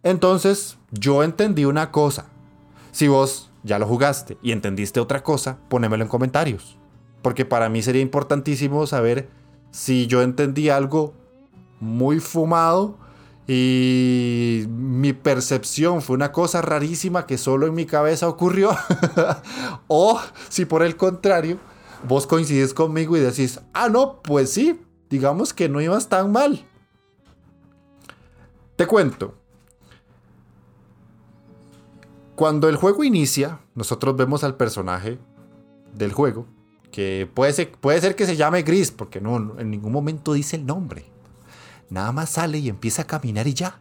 Entonces, yo entendí una cosa. Si vos ya lo jugaste y entendiste otra cosa, ponémelo en comentarios. Porque para mí sería importantísimo saber si yo entendí algo muy fumado y mi percepción fue una cosa rarísima que solo en mi cabeza ocurrió. [laughs] o si por el contrario, vos coincides conmigo y decís, ah, no, pues sí, digamos que no ibas tan mal. Te cuento. Cuando el juego inicia, nosotros vemos al personaje del juego, que puede ser, puede ser que se llame Gris, porque no, en ningún momento dice el nombre. Nada más sale y empieza a caminar y ya.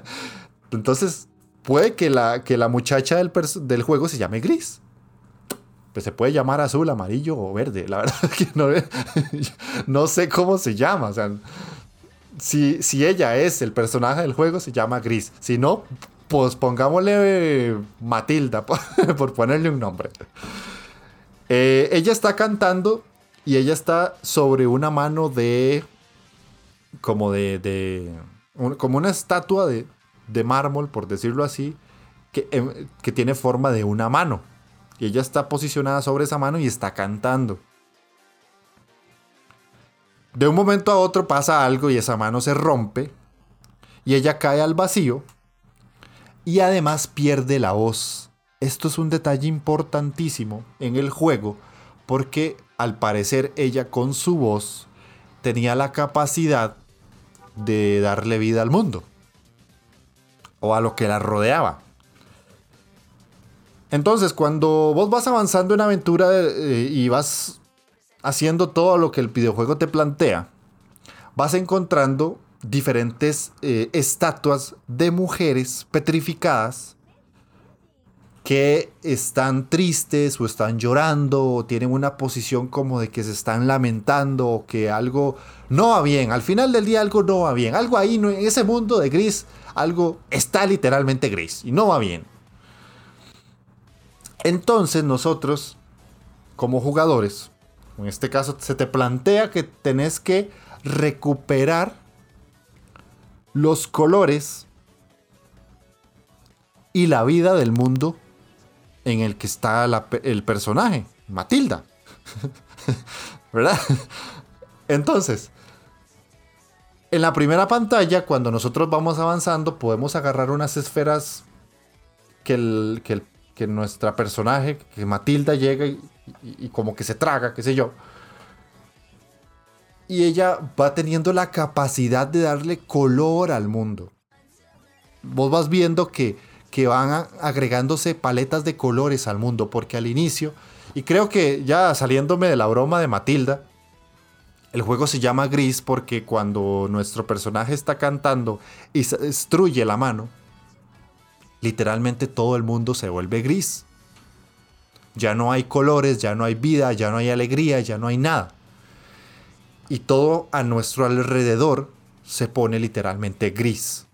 [laughs] Entonces, puede que la, que la muchacha del, del juego se llame Gris pues se puede llamar azul, amarillo o verde. La verdad [laughs] es que no, no sé cómo se llama. Si, si, ella es el personaje del juego, se llama Gris. Si no, pues pongámosle Matilda, [laughs] por, ponerle un nombre. Eh, ella está cantando y ella está sobre una mano de. Como de. de como una estatua de, de mármol, por decirlo así, que, em, que tiene forma de una mano. Y ella está posicionada sobre esa mano y está cantando. De un momento a otro pasa algo y esa mano se rompe y ella cae al vacío y además pierde la voz. Esto es un detalle importantísimo en el juego porque al parecer ella con su voz tenía la capacidad de darle vida al mundo o a lo que la rodeaba. Entonces, cuando vos vas avanzando en aventura eh, y vas haciendo todo lo que el videojuego te plantea, vas encontrando diferentes eh, estatuas de mujeres petrificadas que están tristes o están llorando o tienen una posición como de que se están lamentando o que algo no va bien. Al final del día algo no va bien. Algo ahí en ese mundo de gris, algo está literalmente gris y no va bien. Entonces nosotros, como jugadores, en este caso se te plantea que tenés que recuperar los colores y la vida del mundo en el que está el personaje, Matilda. [laughs] ¿Verdad? Entonces, en la primera pantalla, cuando nosotros vamos avanzando, podemos agarrar unas esferas que el, que nuestra personaje, que Matilda llega y, como que se traga, qué sé yo. Y ella va teniendo la capacidad de darle color al mundo. Vos vas viendo que, que van agregándose paletas de colores al mundo, porque al inicio, y creo que ya saliéndome de la broma de Matilda, el juego se llama gris porque cuando nuestro personaje está cantando y se destruye la mano, literalmente todo el mundo se vuelve gris. Ya no hay colores, ya no hay vida, ya no hay alegría, ya no hay nada. Y todo a nuestro alrededor se pone literalmente gris.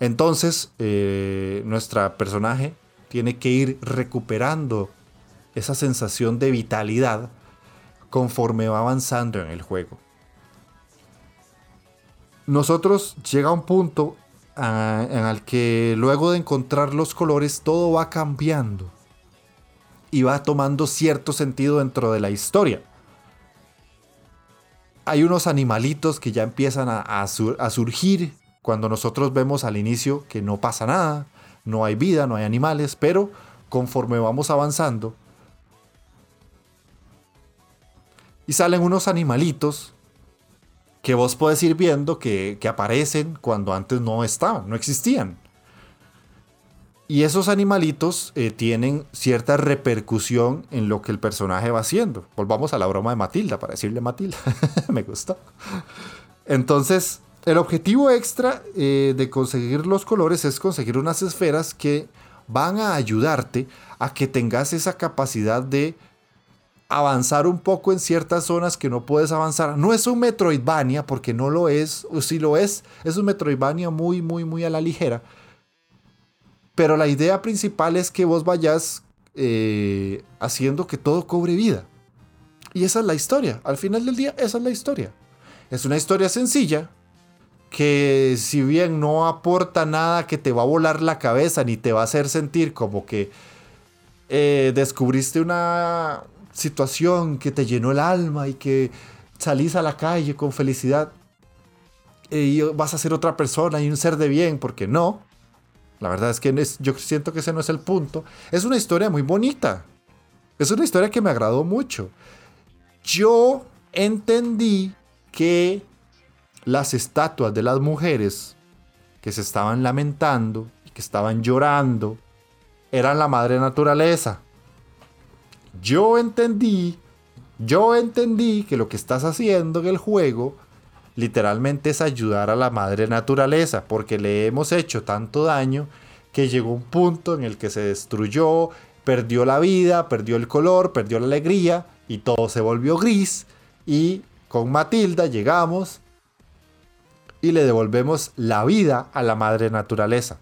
Entonces, eh, nuestra personaje tiene que ir recuperando esa sensación de vitalidad conforme va avanzando en el juego. Nosotros llega un punto en el que luego de encontrar los colores todo va cambiando y va tomando cierto sentido dentro de la historia. Hay unos animalitos que ya empiezan a, surgir cuando nosotros vemos al inicio que no pasa nada, no hay vida, no hay animales, pero conforme vamos avanzando y salen unos animalitos que vos podés ir viendo que, aparecen cuando antes no estaban, no existían. Y esos animalitos eh, tienen cierta repercusión en lo que el personaje va haciendo. Volvamos a la broma de Matilda, para decirle Matilda. [laughs] Me gustó. Entonces, el objetivo extra eh, de conseguir los colores es conseguir unas esferas que van a ayudarte a que tengas esa capacidad de avanzar un poco en ciertas zonas que no puedes avanzar. No es un Metroidvania, porque no lo es, o si lo es, es un Metroidvania muy, muy, muy a la ligera. Pero la idea principal es que vos vayas eh, haciendo que todo cobre vida. Y esa es la historia. Al final del día, esa es la historia. Es una historia sencilla que si bien no aporta nada que te va a volar la cabeza ni te va a hacer sentir como que eh, descubriste una, situación que te llenó el alma y que salís a la calle con felicidad y vas a ser otra persona y un ser de bien, porque no. La verdad es que yo siento que ese no es el punto. Es una historia muy bonita. Es una historia que me agradó mucho. Yo entendí que las estatuas de las mujeres que se estaban lamentando y que estaban llorando eran la madre naturaleza. Yo entendí, yo entendí que lo que estás haciendo en el juego literalmente es ayudar a la madre naturaleza, porque le hemos hecho tanto daño que llegó un punto en el que se destruyó, perdió la vida, perdió el color, perdió la alegría y todo se volvió gris y con Matilda llegamos y le devolvemos la vida a la madre naturaleza.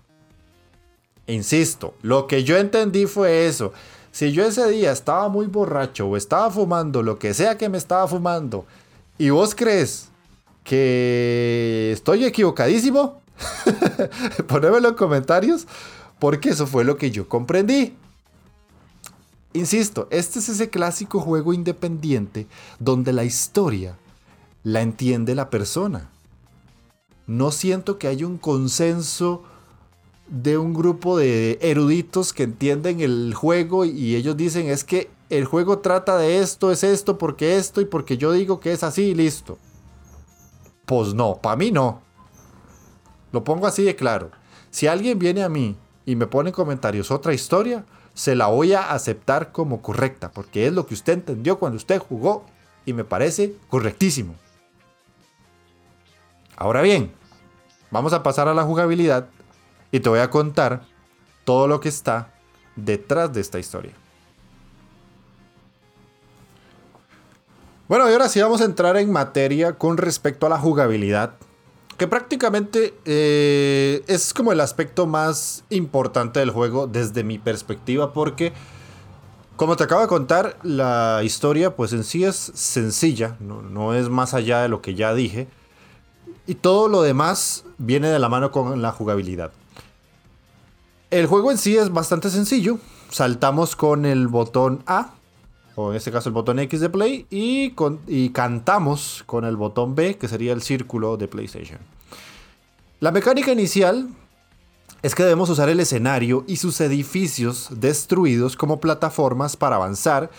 Insisto, lo que yo entendí fue eso. Si yo ese día estaba muy borracho o estaba fumando, lo que sea que me estaba fumando, y vos crees que estoy equivocadísimo, [laughs] ponémelo en comentarios, porque eso fue lo que yo comprendí. Insisto, este es ese clásico juego independiente donde la historia la entiende la persona. No siento que haya un consenso de un grupo de eruditos que entienden el juego y ellos dicen es que el juego trata de esto, es esto, porque esto y porque yo digo que es así y listo. Pues no, para mí no. Lo pongo así de claro. Si alguien viene a mí y me pone en comentarios otra historia, se la voy a aceptar como correcta, porque es lo que usted entendió cuando usted jugó y me parece correctísimo. Ahora bien, vamos a pasar a la jugabilidad y te voy a contar todo lo que está detrás de esta historia. Bueno, y ahora sí vamos a entrar en materia con respecto a la jugabilidad, que prácticamente eh, es como el aspecto más importante del juego desde mi perspectiva, porque como te acabo de contar, la historia pues en sí es sencilla, no, no es más allá de lo que ya dije, y todo lo demás viene de la mano con la jugabilidad. El juego en sí es bastante sencillo. Saltamos con el botón A, o en este caso el botón X de Play, y, y cantamos con el botón B, que sería el círculo de PlayStation. La mecánica inicial es que debemos usar el escenario y sus edificios destruidos como plataformas para avanzar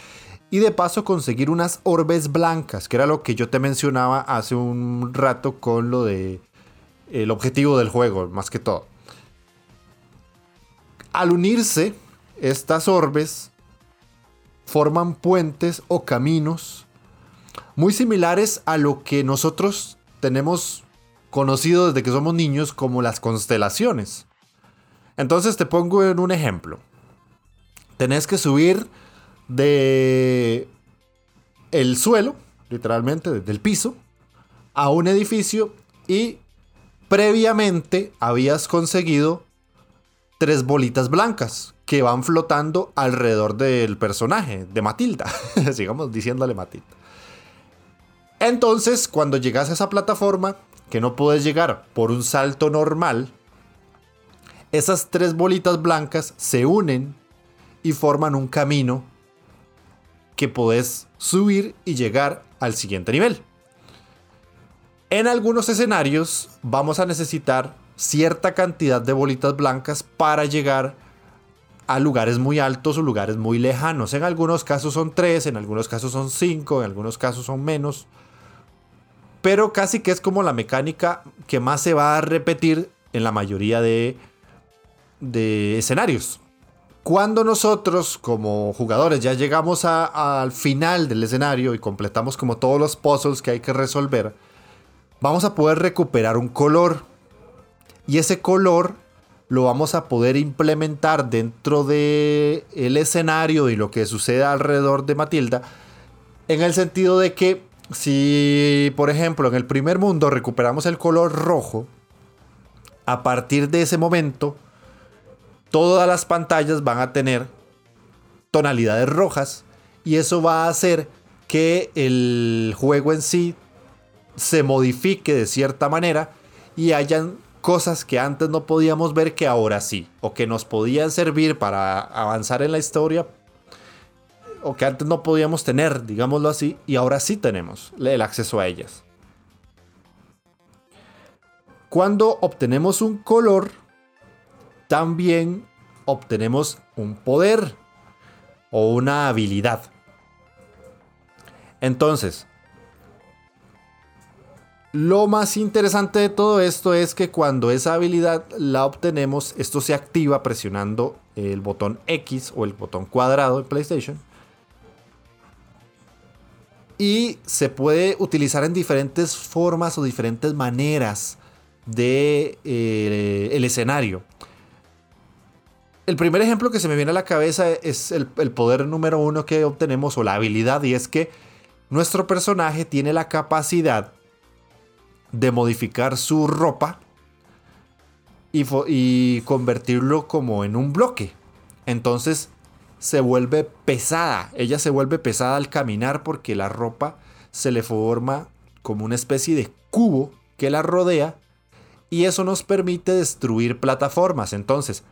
y de paso conseguir unas orbes blancas, que era lo que yo te mencionaba hace un rato con lo de el objetivo del juego, más que todo. Al unirse, estas orbes forman puentes o caminos muy similares a lo que nosotros tenemos conocido desde que somos niños como las constelaciones. Entonces te pongo en un ejemplo. Tenés que subir de el suelo, literalmente desde el piso, a un edificio y previamente habías conseguido tres bolitas blancas que van flotando alrededor del personaje, de Matilda. [laughs] Sigamos diciéndole Matilda. Entonces, cuando llegas a esa plataforma, que no puedes llegar por un salto normal, esas tres bolitas blancas se unen y forman un camino que puedes subir y llegar al siguiente nivel. En algunos escenarios vamos a necesitar cierta cantidad de bolitas blancas para llegar a lugares muy altos o lugares muy lejanos. En algunos casos son tres, en algunos casos son cinco, en algunos casos son menos. Pero casi que es como la mecánica que más se va a repetir en la mayoría de, de escenarios. Cuando nosotros como jugadores ya llegamos al final del escenario y completamos como todos los puzzles que hay que resolver, vamos a poder recuperar un color. Y ese color lo vamos a poder implementar dentro del el escenario y lo que sucede alrededor de Matilda En el sentido de que si, por ejemplo, en el primer mundo recuperamos el color rojo, a partir de ese momento, todas las pantallas van a tener tonalidades rojas y eso va a hacer que el juego en sí se modifique de cierta manera y hayan cosas que antes no podíamos ver que ahora sí, o que nos podían servir para avanzar en la historia, o que antes no podíamos tener, digámoslo así, y ahora sí tenemos el acceso a ellas. Cuando obtenemos un color, también obtenemos un poder o una habilidad. Entonces, lo más interesante de todo esto es que cuando esa habilidad la obtenemos, esto se activa presionando el botón X o el botón cuadrado en PlayStation. Y se puede utilizar en diferentes formas o diferentes maneras de eh, el escenario. El primer ejemplo que se me viene a la cabeza es el, poder número uno que obtenemos o la habilidad y es que nuestro personaje tiene la capacidad de modificar su ropa y, convertirlo como en un bloque. Entonces se vuelve pesada. Ella se vuelve pesada al caminar porque la ropa se le forma como una especie de cubo que la rodea y eso nos permite destruir plataformas. Entonces,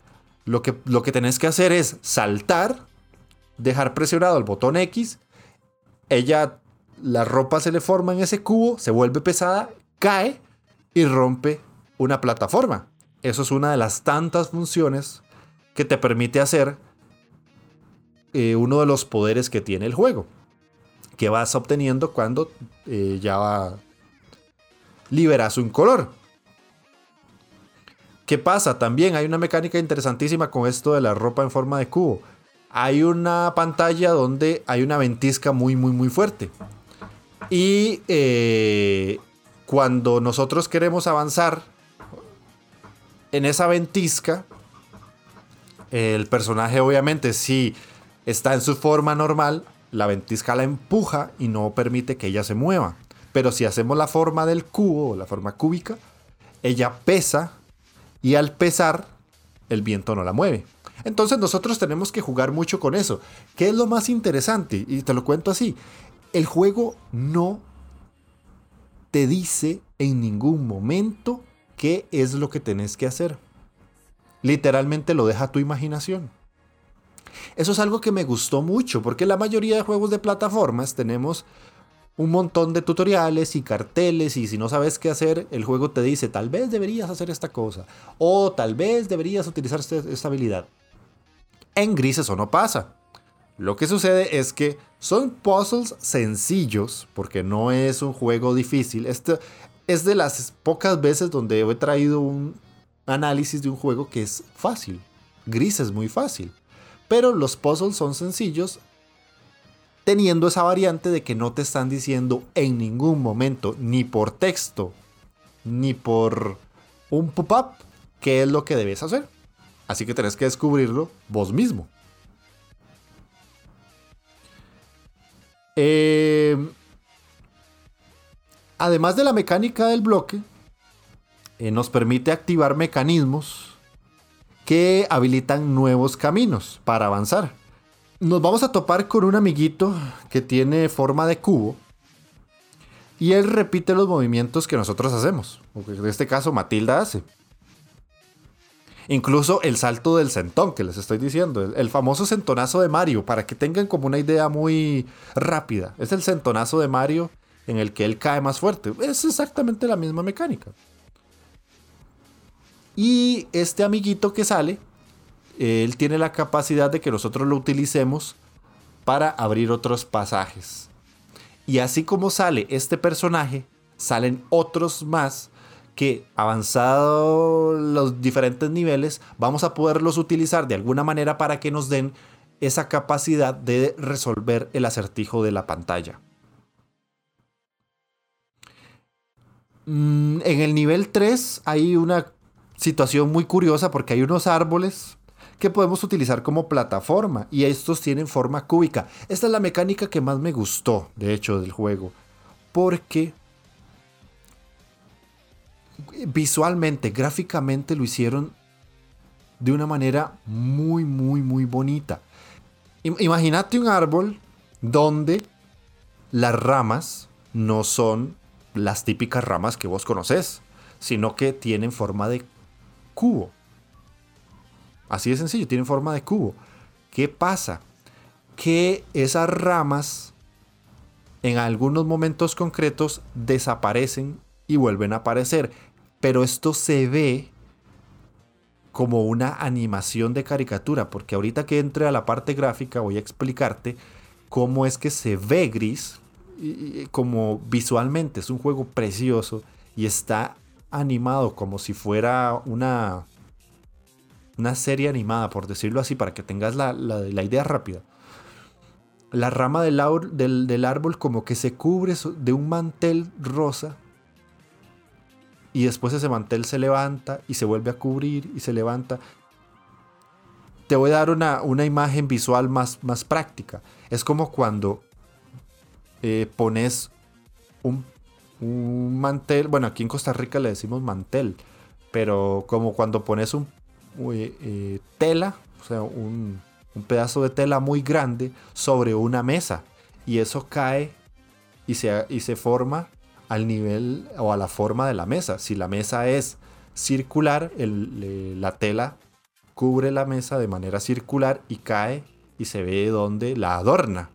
lo que, lo que tenés que hacer es saltar, dejar presionado el botón X, ella, la ropa se le forma en ese cubo, se vuelve pesada cae y rompe una plataforma. Eso es una de las tantas funciones que te permite hacer eh, uno de los poderes que tiene el juego. Que vas obteniendo cuando eh, ya liberas un color. ¿Qué pasa? También hay una mecánica interesantísima con esto de la ropa en forma de cubo. Hay una pantalla donde hay una ventisca muy, muy, muy fuerte. Y eh, cuando nosotros queremos avanzar en esa ventisca, el personaje obviamente si está en su forma normal, la ventisca la empuja y no permite que ella se mueva. Pero si hacemos la forma del cubo, la forma cúbica, ella pesa y al pesar el viento no la mueve. Entonces nosotros tenemos que jugar mucho con eso. ¿Qué es lo más interesante? Y te lo cuento así. El juego no te dice en ningún momento qué es lo que tenés que hacer. Literalmente lo deja a tu imaginación. Eso es algo que me gustó mucho, porque la mayoría de juegos de plataformas tenemos un montón de tutoriales y carteles y si no sabes qué hacer, el juego te dice, tal vez deberías hacer esta cosa o tal vez deberías utilizar esta habilidad. En Gris eso no pasa. Lo que sucede es que son puzzles sencillos, porque no es un juego difícil. Este es de las pocas veces donde he traído un análisis de un juego que es fácil. Gris es muy fácil. Pero los puzzles son sencillos, teniendo esa variante de que no te están diciendo en ningún momento, ni por texto, ni por un pop-up, qué es lo que debes hacer. Así que tenés que descubrirlo vos mismo. Eh, además de la mecánica del bloque, eh, nos permite activar mecanismos que habilitan nuevos caminos para avanzar. Nos vamos a topar con un amiguito que tiene forma de cubo y él repite los movimientos que nosotros hacemos, en este caso Matilda hace. Incluso el salto del centón que les estoy diciendo, el, famoso centonazo de Mario, para que tengan como una idea muy rápida. Es el centonazo de Mario en el que él cae más fuerte. Es exactamente la misma mecánica. Y este amiguito que sale, él tiene la capacidad de que nosotros lo utilicemos para abrir otros pasajes. Y así como sale este personaje, salen otros más que avanzado los diferentes niveles vamos a poderlos utilizar de alguna manera para que nos den esa capacidad de resolver el acertijo de la pantalla. Mm, en el nivel 3 hay una situación muy curiosa porque hay unos árboles que podemos utilizar como plataforma y estos tienen forma cúbica. Esta es la mecánica que más me gustó, de hecho, del juego, porque visualmente, gráficamente lo hicieron de una manera muy, muy, muy bonita. Imagínate un árbol donde las ramas no son las típicas ramas que vos conoces, sino que tienen forma de cubo. Así de sencillo, tienen forma de cubo. ¿Qué pasa? Que esas ramas en algunos momentos concretos desaparecen y vuelven a aparecer. Pero esto se ve como una animación de caricatura, porque ahorita que entre a la parte gráfica voy a explicarte cómo es que se ve gris, como visualmente es un juego precioso y está animado como si fuera una, una serie animada, por decirlo así, para que tengas la, idea rápida. La rama del, árbol como que se cubre de un mantel rosa y después ese mantel se levanta y se vuelve a cubrir y se levanta. Te voy a dar una, una imagen visual más, más práctica. Es como cuando eh, pones un, mantel, bueno, aquí en Costa Rica le decimos mantel, pero como cuando pones un eh, tela, o sea, un, pedazo de tela muy grande sobre una mesa y eso cae y se, y se forma al nivel o a la forma de la mesa. Si la mesa es circular, la tela cubre la mesa de manera circular y cae y se ve donde la adorna.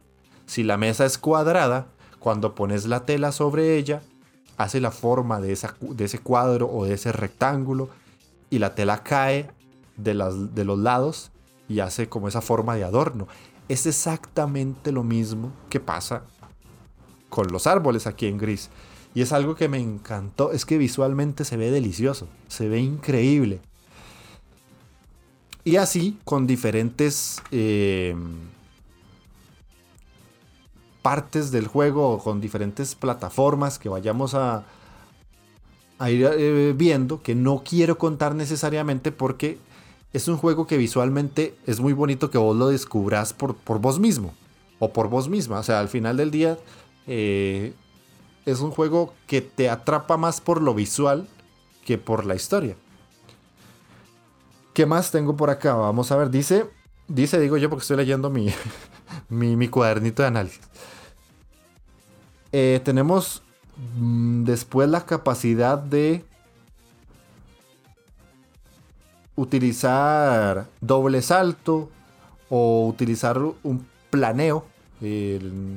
Si la mesa es cuadrada, cuando pones la tela sobre ella, hace la forma de, de ese cuadro o de ese rectángulo y la tela cae de, las, de los lados y hace como esa forma de adorno. Es exactamente lo mismo que pasa con los árboles aquí en gris. Y es algo que me encantó, es que visualmente se ve delicioso, se ve increíble. Y así con diferentes eh, partes del juego o con diferentes plataformas que vayamos a, ir eh, viendo, que no quiero contar necesariamente porque es un juego que visualmente es muy bonito que vos lo descubras por, por vos mismo o por vos misma. O sea, al final del día eh, es un juego que te atrapa más por lo visual que por la historia. ¿Qué más tengo por acá? Vamos a ver, dice, dice, digo yo porque estoy leyendo mi, [laughs] mi, cuadernito de análisis. Eh, tenemos mm, después la capacidad de utilizar doble salto o utilizar un planeo.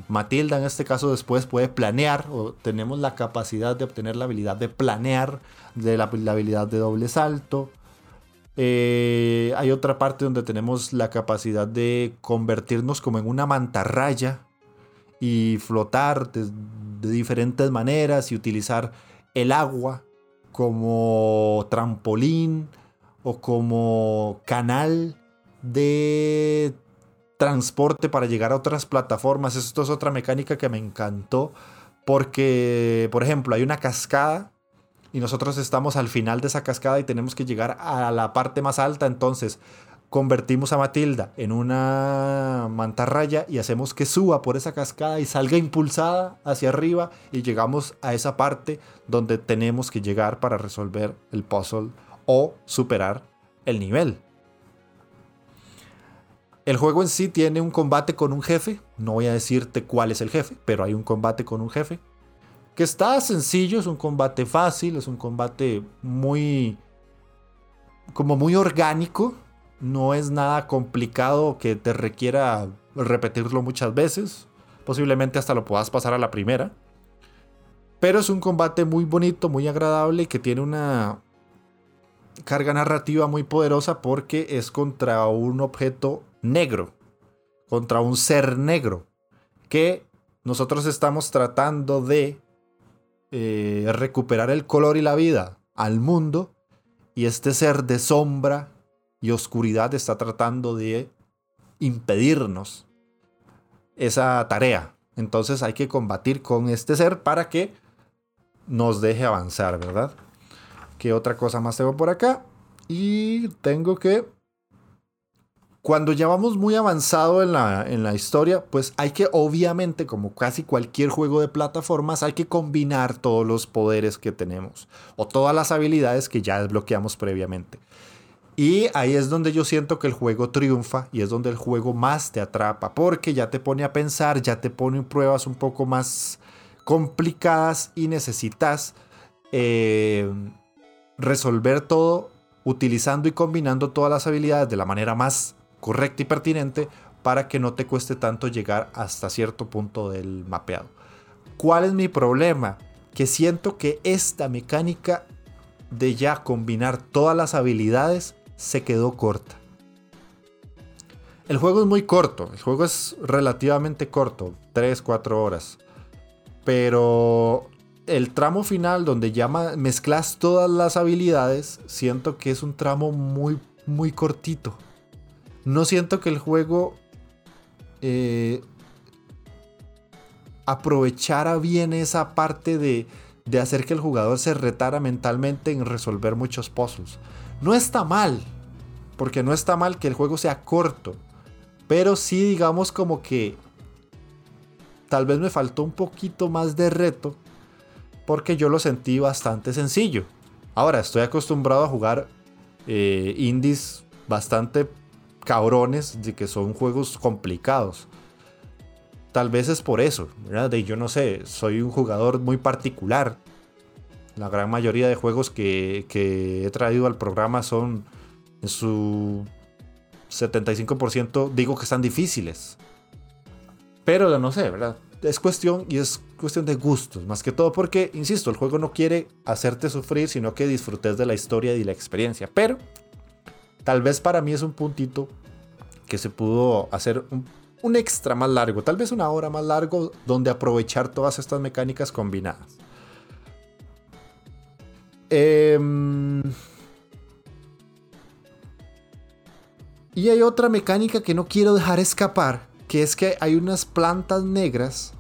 Matilda en este caso después puede planear o tenemos la capacidad de obtener la habilidad de planear de la, habilidad de doble salto. Eh, hay otra parte donde tenemos la capacidad de convertirnos como en una mantarraya y flotar de, diferentes maneras y utilizar el agua como trampolín o como canal de transporte para llegar a otras plataformas. Esto es otra mecánica que me encantó porque, por ejemplo, hay una cascada y nosotros estamos al final de esa cascada y tenemos que llegar a la parte más alta. Entonces, convertimos a Matilda en una mantarraya y hacemos que suba por esa cascada y salga impulsada hacia arriba y llegamos a esa parte donde tenemos que llegar para resolver el puzzle o superar el nivel. El juego en sí tiene un combate con un jefe, no voy a decirte cuál es el jefe, pero hay un combate con un jefe que está sencillo, es un combate fácil, es un combate muy como muy orgánico, no es nada complicado que te requiera repetirlo muchas veces. Posiblemente hasta lo puedas pasar a la primera. Pero es un combate muy bonito, muy agradable que tiene una carga narrativa muy poderosa porque es contra un objeto negro, contra un ser negro, que nosotros estamos tratando de eh, recuperar el color y la vida al mundo y este ser de sombra y oscuridad está tratando de impedirnos esa tarea. Entonces hay que combatir con este ser para que nos deje avanzar, ¿verdad? ¿Qué otra cosa más tengo por acá? Y tengo que Cuando ya vamos muy avanzado en la, en la historia, pues hay que, obviamente, como casi cualquier juego de plataformas, hay que combinar todos los poderes que tenemos o todas las habilidades que ya desbloqueamos previamente. Y ahí es donde yo siento que el juego triunfa y es donde el juego más te atrapa, porque ya te pone a pensar, ya te pone en pruebas un poco más complicadas y necesitas eh, resolver todo utilizando y combinando todas las habilidades de la manera más correcta y pertinente para que no te cueste tanto llegar hasta cierto punto del mapeado. ¿Cuál es mi problema? Que siento que esta mecánica de ya combinar todas las habilidades se quedó corta. El juego es muy corto, el juego es relativamente corto, 3-4 horas. Pero el tramo final donde ya mezclas todas las habilidades, siento que es un tramo muy, muy cortito no siento que el juego eh, aprovechara bien esa parte de, de hacer que el jugador se retara mentalmente en resolver muchos puzzles. No está mal, porque no está mal que el juego sea corto, pero sí digamos como que tal vez me faltó un poquito más de reto, porque yo lo sentí bastante sencillo. Ahora, estoy acostumbrado a jugar eh, indies bastante cabrones de que son juegos complicados. Tal vez es por eso, De, yo no sé, soy un jugador muy particular. La gran mayoría de juegos que, que he traído al programa son en su 75% digo que están difíciles. Pero no sé, ¿verdad? Es cuestión y es cuestión de gustos, más que todo porque, insisto, el juego no quiere hacerte sufrir, sino que disfrutes de la historia y la experiencia. Pero Tal vez para mí es un puntito que se pudo hacer un, extra más largo, tal vez una hora más largo, donde aprovechar todas estas mecánicas combinadas. Em, y hay otra mecánica que no quiero dejar escapar, que es que hay unas plantas negras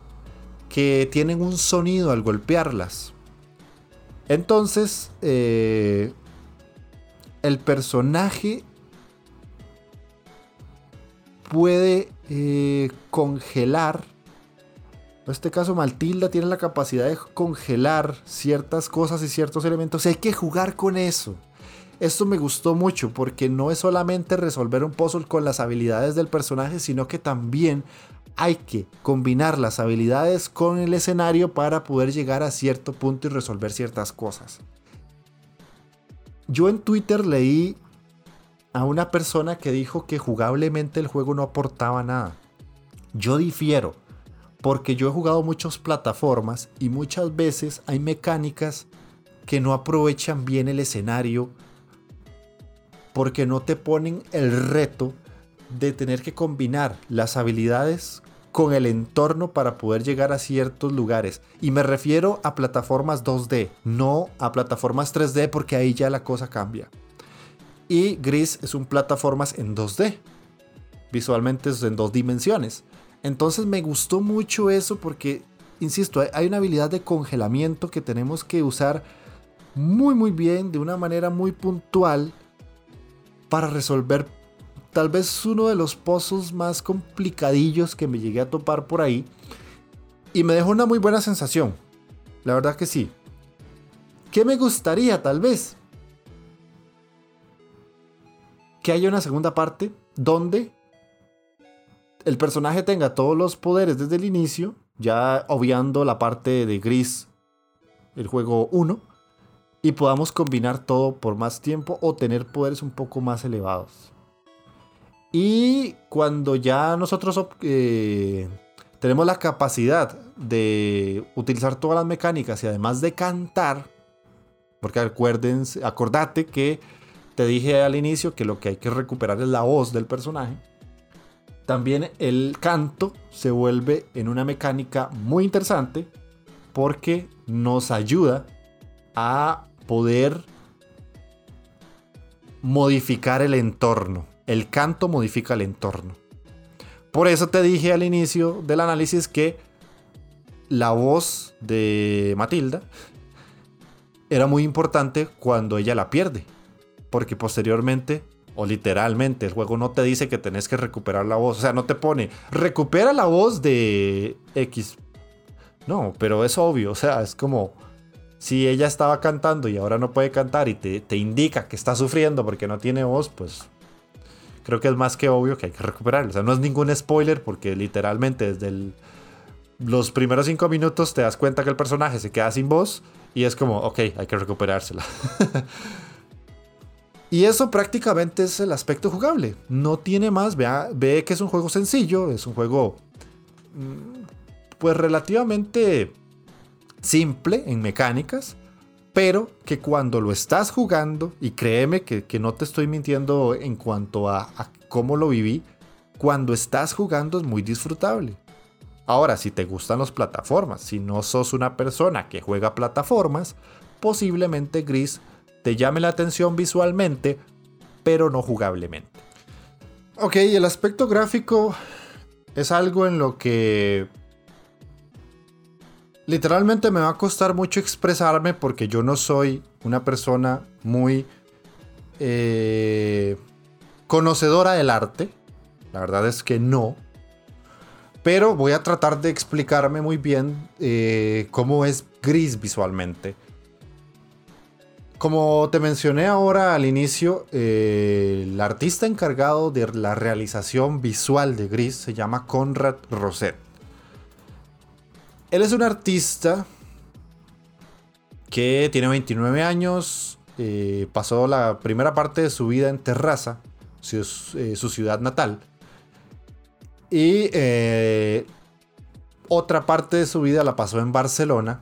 que tienen un sonido al golpearlas. Entonces, eh, el personaje puede eh, congelar. En este caso, Matilda tiene la capacidad de congelar ciertas cosas y ciertos elementos. hay que jugar con eso. Esto me gustó mucho porque no es solamente resolver un puzzle con las habilidades del personaje, sino que también hay que combinar las habilidades con el escenario para poder llegar a cierto punto y resolver ciertas cosas. Yo en Twitter leí a una persona que dijo que jugablemente el juego no aportaba nada. Yo difiero, porque yo he jugado muchas plataformas y muchas veces hay mecánicas que no aprovechan bien el escenario porque no te ponen el reto de tener que combinar las habilidades con el entorno para poder llegar a ciertos lugares. Y me refiero a plataformas 2D, no a plataformas 3D porque ahí ya la cosa cambia. Y Gris es un plataformas en 2D. Visualmente es en dos dimensiones. Entonces me gustó mucho eso porque, insisto, hay una habilidad de congelamiento que tenemos que usar muy muy bien, de una manera muy puntual, para resolver tal vez uno de los pozos más complicadillos que me llegué a topar por ahí. Y me dejó una muy buena sensación. La verdad que sí. ¿Qué me gustaría tal vez? Que haya una segunda parte donde el personaje tenga todos los poderes desde el inicio, ya obviando la parte de gris, el juego 1, y podamos combinar todo por más tiempo o tener poderes un poco más elevados. Y cuando ya nosotros eh, tenemos la capacidad de utilizar todas las mecánicas y además de cantar, porque acuérdense, acordate que te dije al inicio que lo que hay que recuperar es la voz del personaje. También el canto se vuelve en una mecánica muy interesante porque nos ayuda a poder modificar el entorno el canto modifica el entorno. Por eso te dije al inicio del análisis que la voz de Matilda era muy importante cuando ella la pierde, porque posteriormente O literalmente, el juego no te dice que tenés que recuperar la voz. O sea, no te pone, recupera la voz de X. No, pero es obvio. O sea, es como si ella estaba cantando y ahora no puede cantar y te, te indica que está sufriendo porque no tiene voz, pues creo que es más que obvio que hay que recuperarla. O sea, no es ningún spoiler porque literalmente desde los primeros cinco minutos te das cuenta que el personaje se queda sin voz y es como, ok, hay que recuperársela. [laughs] y eso prácticamente es el aspecto jugable. No tiene más. Vea, ve que es un juego sencillo, es un juego mm, pues relativamente simple en mecánicas, pero que cuando lo estás jugando, y créeme que, no te estoy mintiendo en cuanto a cómo lo viví, cuando estás jugando es muy disfrutable. Ahora, si te gustan las plataformas, si no sos una persona que juega plataformas, posiblemente Gris te llame la atención visualmente, pero no jugablemente. Ok, el aspecto gráfico es algo en lo que literalmente me va a costar mucho expresarme porque yo no soy una persona muy eh, conocedora del arte. La verdad es que no. Pero voy a tratar de explicarme muy bien eh, cómo es Gris visualmente. Como te mencioné ahora al inicio, eh, el artista encargado de la realización visual de Gris se llama Conrad Roset. Él es un artista que tiene 29 años, eh, pasó la primera parte de su vida en Terraza, su ciudad natal y eh, otra parte de su vida la pasó en Barcelona,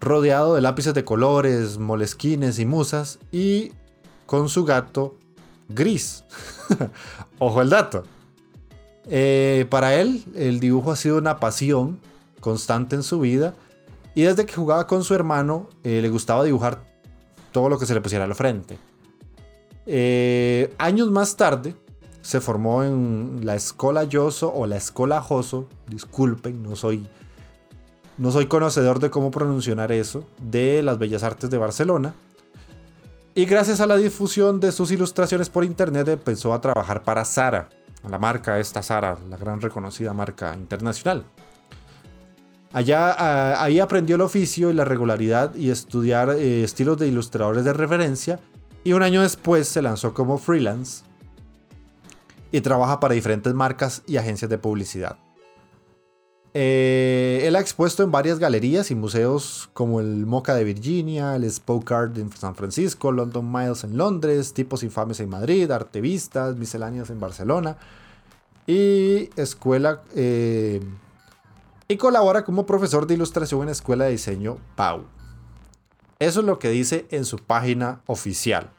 rodeado de lápices de colores, molesquines y musas, y con su gato gris. [laughs] Ojo el dato. Eh, para él, el dibujo ha sido una pasión constante en su vida, y desde que jugaba con su hermano, eh, le gustaba dibujar todo lo que se le pusiera al frente. años más tarde, se formó en la Escola Yoso o la Escola Joso, disculpen, no soy, no soy conocedor de cómo pronunciar eso, de las Bellas Artes de Barcelona. Y gracias a la difusión de sus ilustraciones por internet empezó a trabajar para Sara, la marca esta Sara, la gran reconocida marca internacional. Allá, ah, ahí aprendió el oficio y la regularidad y estudiar eh, estilos de ilustradores de referencia y un año después se lanzó como freelance y trabaja para diferentes marcas y agencias de publicidad. Eh, él ha expuesto en varias galerías y museos como el Moca de Virginia, el Spoke Art en San Francisco, London Miles en Londres, Tipos Infames en Madrid, Artevistas, Misceláneas en Barcelona y escuela eh, y colabora como profesor de ilustración en Escuela de Diseño Pau. Eso es lo que dice en su página oficial.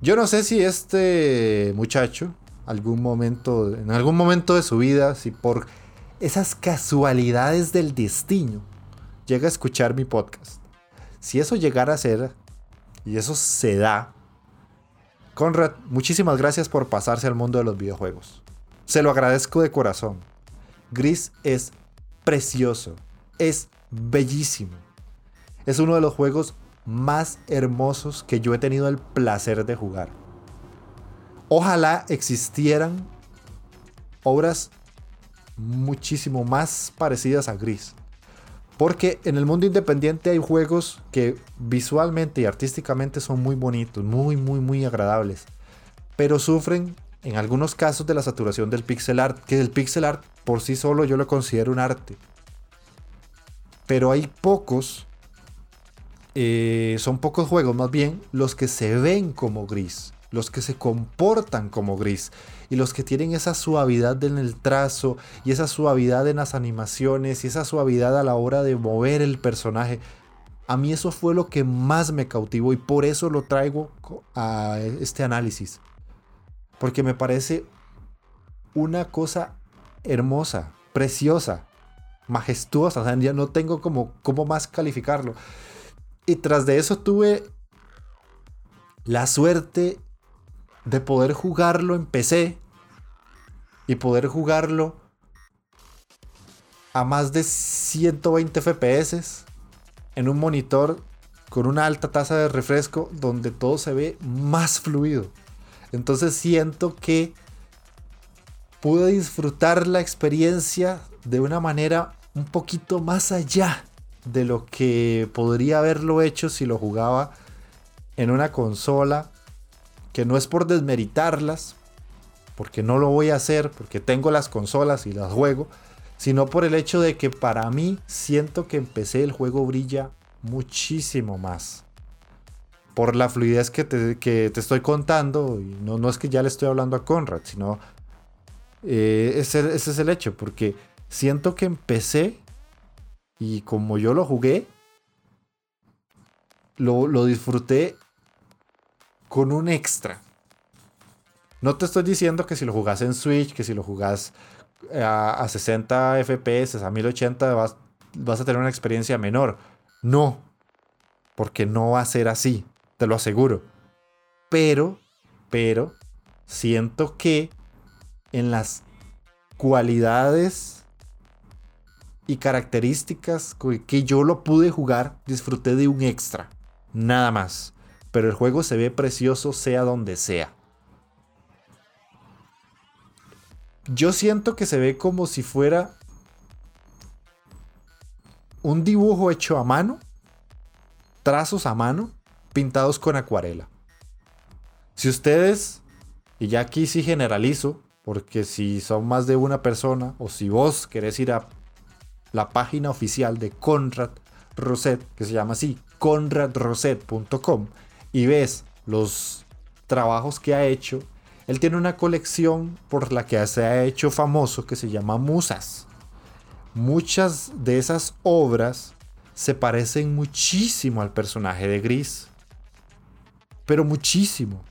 Yo no sé si este muchacho, algún momento, en algún momento de su vida, si por esas casualidades del destino llega a escuchar mi podcast. Si eso llegara a ser, y eso se da, Conrad, muchísimas gracias por pasarse al mundo de los videojuegos. Se lo agradezco de corazón. Gris es precioso, es bellísimo. Es uno de los juegos más hermosos que yo he tenido el placer de jugar. Ojalá existieran obras muchísimo más parecidas a Gris. Porque en el mundo independiente hay juegos que visualmente y artísticamente son muy bonitos, muy, muy, muy agradables. Pero sufren en algunos casos de la saturación del pixel art, que el pixel art por sí solo yo lo considero un arte. Pero hay pocos eh, son pocos juegos más bien los que se ven como gris, los que se comportan como gris y los que tienen esa suavidad en el trazo y esa suavidad en las animaciones y esa suavidad a la hora de mover el personaje. A mí eso fue lo que más me cautivó y por eso lo traigo a este análisis. Porque me parece una cosa hermosa, preciosa, majestuosa. O sea, ya no tengo como cómo más calificarlo. Y tras de eso tuve la suerte de poder jugarlo en PC y poder jugarlo a más de 120 FPS en un monitor con una alta tasa de refresco donde todo se ve más fluido. Entonces siento que pude disfrutar la experiencia de una manera un poquito más allá de lo que podría haberlo hecho si lo jugaba en una consola, que no es por desmeritarlas, porque no lo voy a hacer, porque tengo las consolas y las juego, sino por el hecho de que para mí siento que empecé el juego brilla muchísimo más. Por la fluidez que te, estoy contando, y no, no, es que ya le estoy hablando a Conrad, sino eh, ese, ese es el hecho, porque siento que empecé y como yo lo jugué, lo, lo disfruté con un extra. No te estoy diciendo que si lo jugás en Switch, que si lo jugás eh, a, 60 FPS, a 1080, vas, vas a tener una experiencia menor. No, porque no va a ser así, te lo aseguro. Pero, pero, siento que en las cualidades y características que yo lo pude jugar, disfruté de un extra. Nada más. Pero el juego se ve precioso sea donde sea. Yo siento que se ve como si fuera un dibujo hecho a mano, trazos a mano, pintados con acuarela. Si ustedes, y ya aquí sí generalizo, porque si son más de una persona, o si vos querés ir a la página oficial de Conrad Roset, que se llama así, conradroset.com, y ves los trabajos que ha hecho, él tiene una colección por la que se ha hecho famoso que se llama Musas. Muchas de esas obras se parecen muchísimo al personaje de Gris. Pero muchísimo.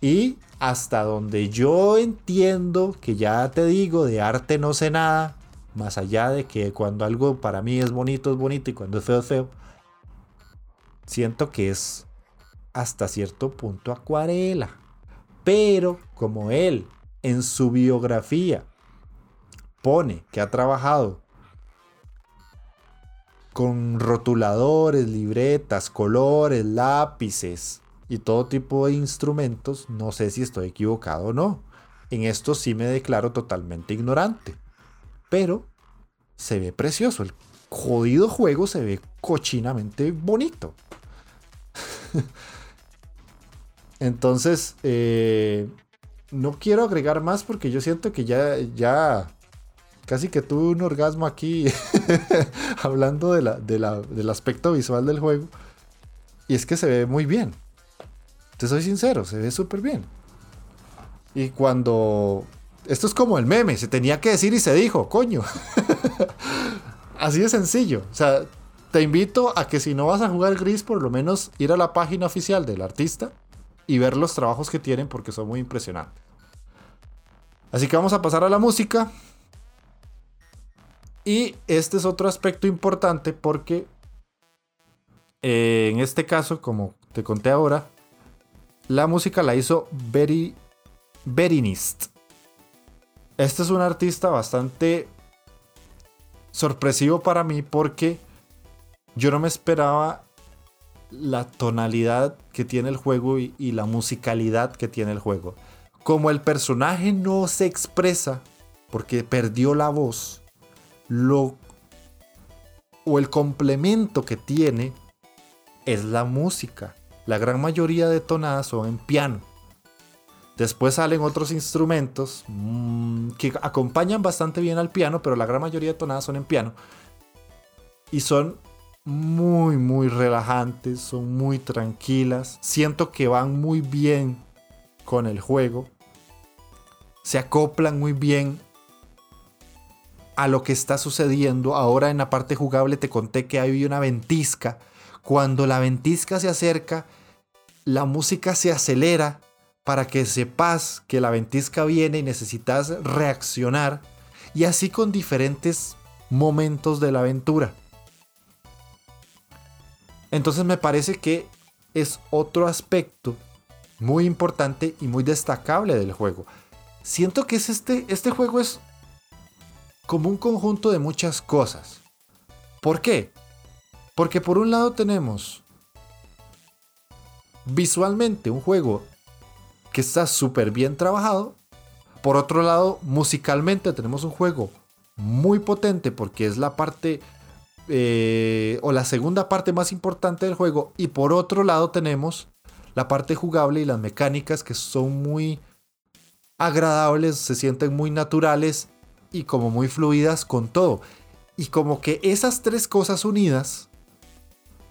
Y hasta donde yo entiendo, que ya te digo, de arte no sé nada, más allá de que cuando algo para mí es bonito es bonito y cuando es feo es feo, siento que es hasta cierto punto acuarela. Pero como él en su biografía pone que ha trabajado con rotuladores, libretas, colores, lápices y todo tipo de instrumentos, no sé si estoy equivocado o no. En esto sí me declaro totalmente ignorante. Pero se ve precioso. El jodido juego se ve cochinamente bonito. [laughs] Entonces, eh, no quiero agregar más porque yo siento que ya, ya casi que tuve un orgasmo aquí [laughs] hablando de la, del aspecto visual del juego. Y es que se ve muy bien. Te soy sincero, se ve súper bien. Y cuando... Esto es como el meme, se tenía que decir y se dijo, coño. [laughs] Así de sencillo. O sea, te invito a que si no vas a jugar gris, por lo menos ir a la página oficial del artista y ver los trabajos que tienen porque son muy impresionantes. Así que vamos a pasar a la música. Y este es otro aspecto importante porque eh, en este caso, como te conté ahora, la música la hizo Very Berinist. Este es un artista bastante sorpresivo para mí porque yo no me esperaba la tonalidad que tiene el juego y, la musicalidad que tiene el juego. Como el personaje no se expresa porque perdió la voz, lo o el complemento que tiene es la música. La gran mayoría de tonadas son en piano. Después salen otros instrumentos mm, que acompañan bastante bien al piano, pero la gran mayoría de tonadas son en piano. Y son muy, muy relajantes, son muy tranquilas. Siento que van muy bien con el juego. Se acoplan muy bien a lo que está sucediendo. Ahora en la parte jugable te conté que hay una ventisca. Cuando la ventisca se acerca, la música se acelera para que sepas que la ventisca viene y necesitas reaccionar. Y así con diferentes momentos de la aventura. Entonces me parece que es otro aspecto muy importante y muy destacable del juego. Siento que es este, este juego es como un conjunto de muchas cosas. ¿Por qué? Porque por un lado tenemos visualmente un juego que está súper bien trabajado. Por otro lado, musicalmente tenemos un juego muy potente porque es la parte eh, o la segunda parte más importante del juego. Y por otro lado tenemos la parte jugable y las mecánicas que son muy agradables, se sienten muy naturales y como muy fluidas con todo. Y como que esas tres cosas unidas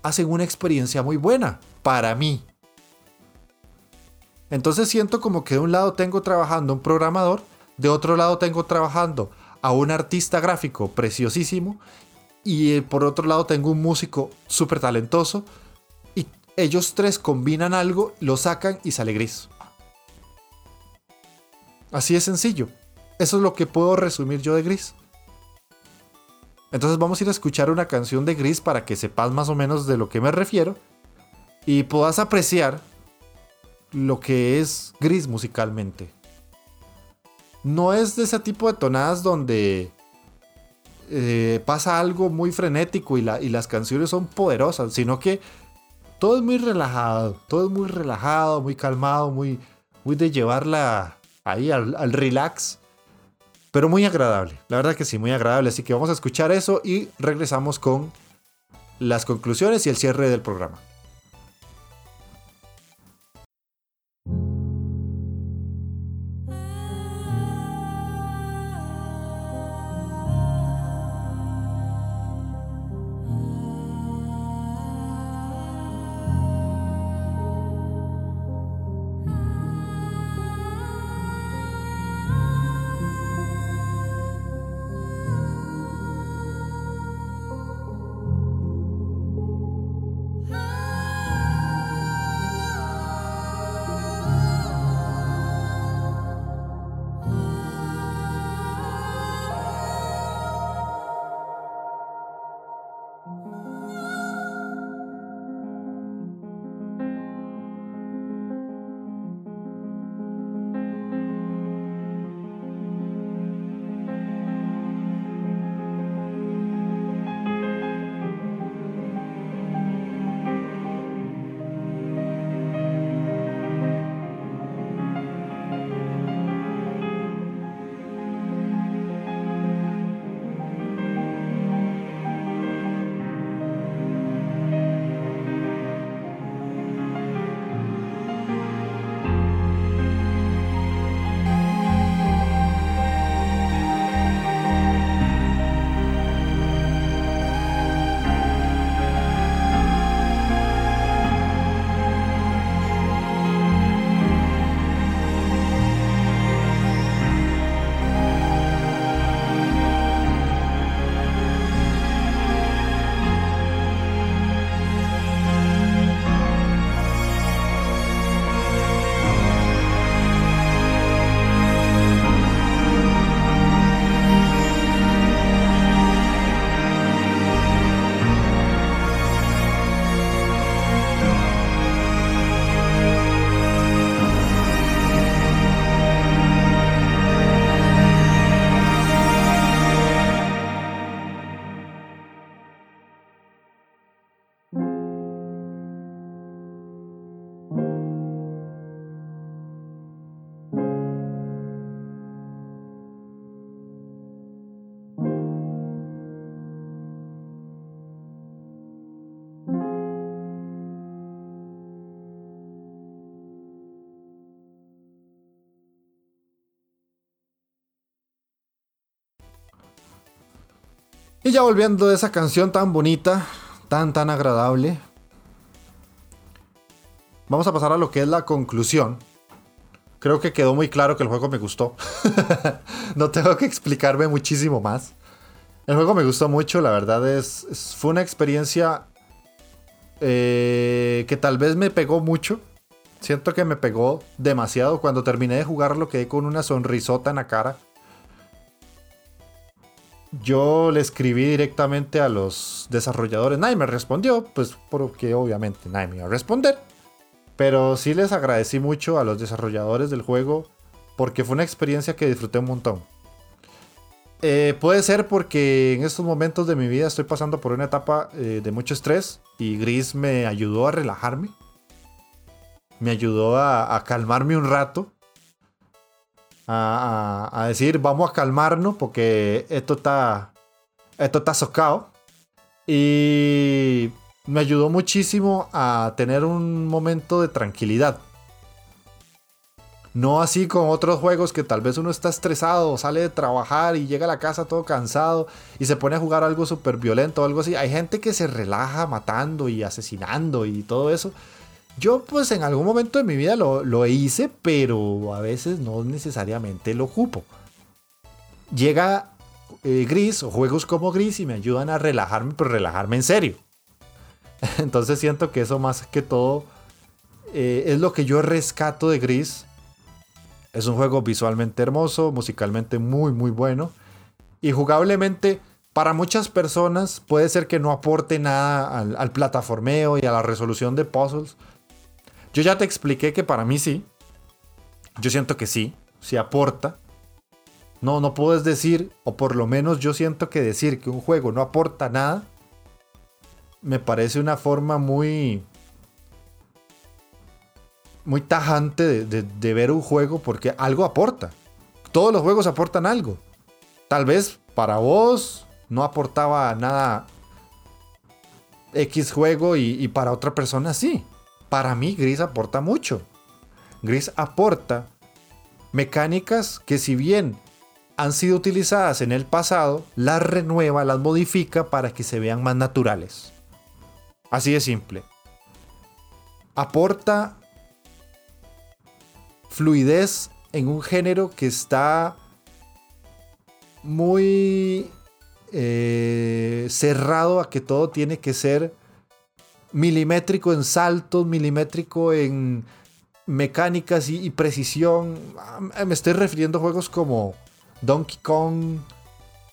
hacen una experiencia muy buena para mí. Entonces siento como que de un lado tengo trabajando un programador, de otro lado tengo trabajando a un artista gráfico preciosísimo y eh, por otro lado tengo un músico súper talentoso y ellos tres combinan algo, lo sacan y sale gris. Así es sencillo. Eso es lo que puedo resumir yo de gris. Entonces vamos a ir a escuchar una canción de Gris para que sepas más o menos de lo que me refiero y puedas apreciar lo que es Gris musicalmente. No es de ese tipo de tonadas donde eh, pasa algo muy frenético y, y las canciones son poderosas, sino que todo es muy relajado, todo es muy relajado, muy calmado, muy, muy de llevarla ahí al, al relax pero muy agradable. La verdad que sí, muy agradable. Así que vamos a escuchar eso y regresamos con las conclusiones y el cierre del programa. Y ya volviendo de esa canción tan bonita, tan tan agradable, vamos a pasar a lo que es la conclusión. Creo que quedó muy claro que el juego me gustó. [laughs] no tengo que explicarme muchísimo más. El juego me gustó mucho, la verdad es, fue una experiencia eh, que tal vez me pegó mucho. Siento que me pegó demasiado. Cuando terminé de jugarlo quedé con una sonrisota en la cara yo le escribí directamente a los desarrolladores. Nadie me respondió, pues porque obviamente nadie me iba a responder. Pero sí les agradecí mucho a los desarrolladores del juego porque fue una experiencia que disfruté un montón. Eh, puede ser porque en estos momentos de mi vida estoy pasando por una etapa eh, de mucho estrés y Gris me ayudó a relajarme. me ayudó a, calmarme un rato. A, decir, vamos a calmarnos porque esto está, esto está. Y me ayudó muchísimo a tener un momento de tranquilidad. No así con otros juegos que tal vez uno está estresado, sale de trabajar y llega a la casa todo cansado y se pone a jugar algo súper violento o algo así. Hay gente que se relaja matando y asesinando y todo eso. Yo pues en algún momento de mi vida lo, hice, pero a veces no necesariamente lo ocupo. Llega eh, Gris o juegos como Gris y me ayudan a relajarme, pero relajarme en serio. [laughs] Entonces siento que eso más que todo eh, es lo que yo rescato de Gris es un juego visualmente hermoso, musicalmente muy muy bueno y jugablemente para muchas personas puede ser que no aporte nada al, plataformeo y a la resolución de puzzles. Yo ya te expliqué que para mí sí. Yo siento que sí, sí aporta. No, no puedes decir, o por lo menos yo siento que decir que un juego no aporta nada, me parece una forma muy muy tajante de, ver un juego porque algo aporta. Todos los juegos aportan algo. Tal vez para vos no aportaba nada X juego y, y, para otra persona sí. Para mí Gris aporta mucho. Gris aporta mecánicas que si bien han sido utilizadas en el pasado, las renueva, las modifica para que se vean más naturales. Así de simple. Aporta fluidez en un género que está muy eh, cerrado a que todo tiene que ser milimétrico en saltos, milimétrico en mecánicas y, precisión. Ah, me estoy refiriendo a juegos como Donkey Kong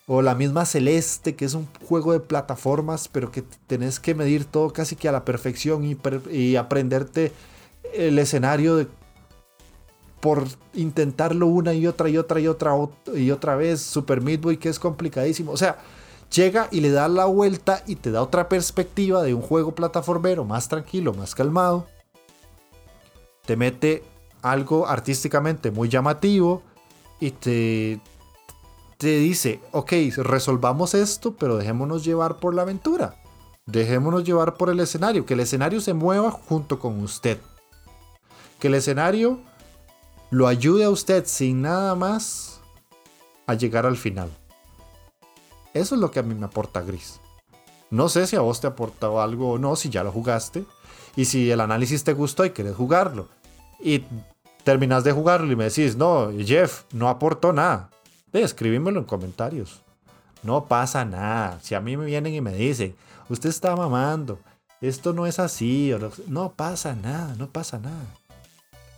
o la misma Celeste, que es un juego de plataformas, pero que tenés que medir todo casi que a la perfección y, aprenderte el escenario por intentarlo una y otra y otra y otra y otra vez, Super Meat Boy que es complicadísimo. O sea, llega y le da la vuelta y te da otra perspectiva de un juego plataformero más tranquilo, más calmado. Te mete algo artísticamente muy llamativo y te, te dice, ok, resolvamos esto, pero dejémonos llevar por la aventura. Dejémonos llevar por el escenario, que el escenario se mueva junto con usted. Que el escenario lo ayude a usted sin nada más a llegar al final. Eso es lo que a mí me aporta Gris. No sé si a vos te aportado algo o no, si ya lo jugaste. Y si el análisis te gustó y querés jugarlo. Y terminas de jugarlo y me decís, no, Jeff, no aportó nada. Escribímelo en comentarios. No pasa nada. Si a mí me vienen y me dicen, usted está mamando, esto no es así, no pasa nada, no pasa nada.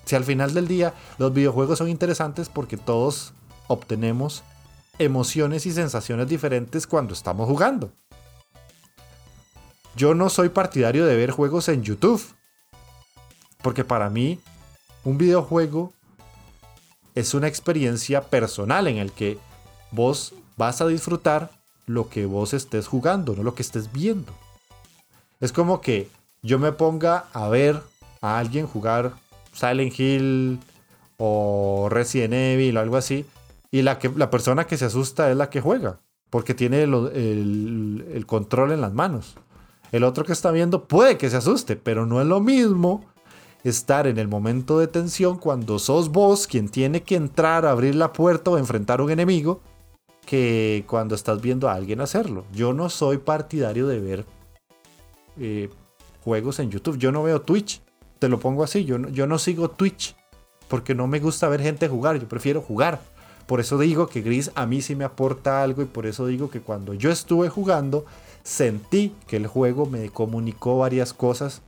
Si al final del día los videojuegos son interesantes porque todos obtenemos emociones y sensaciones diferentes cuando estamos jugando. Yo no soy partidario de ver juegos en YouTube. Porque para mí un videojuego es una experiencia personal en el que vos vas a disfrutar lo que vos estés jugando, no lo que estés viendo. Es como que yo me ponga a ver a alguien jugar Silent Hill o Resident Evil o algo así, y la, que, la persona que se asusta es la que juega, porque tiene el, control en las manos. El otro que está viendo puede que se asuste, pero no es lo mismo estar en el momento de tensión cuando sos vos quien tiene que entrar abrir la puerta o enfrentar a un enemigo que cuando estás viendo a alguien hacerlo. Yo no soy partidario de ver eh, juegos en YouTube. Yo no veo Twitch te lo pongo así, yo, yo no sigo Twitch porque no me gusta ver gente jugar, yo prefiero jugar. Por eso digo que Gris a mí sí me aporta algo y por eso digo que cuando yo estuve jugando sentí que el juego me comunicó varias cosas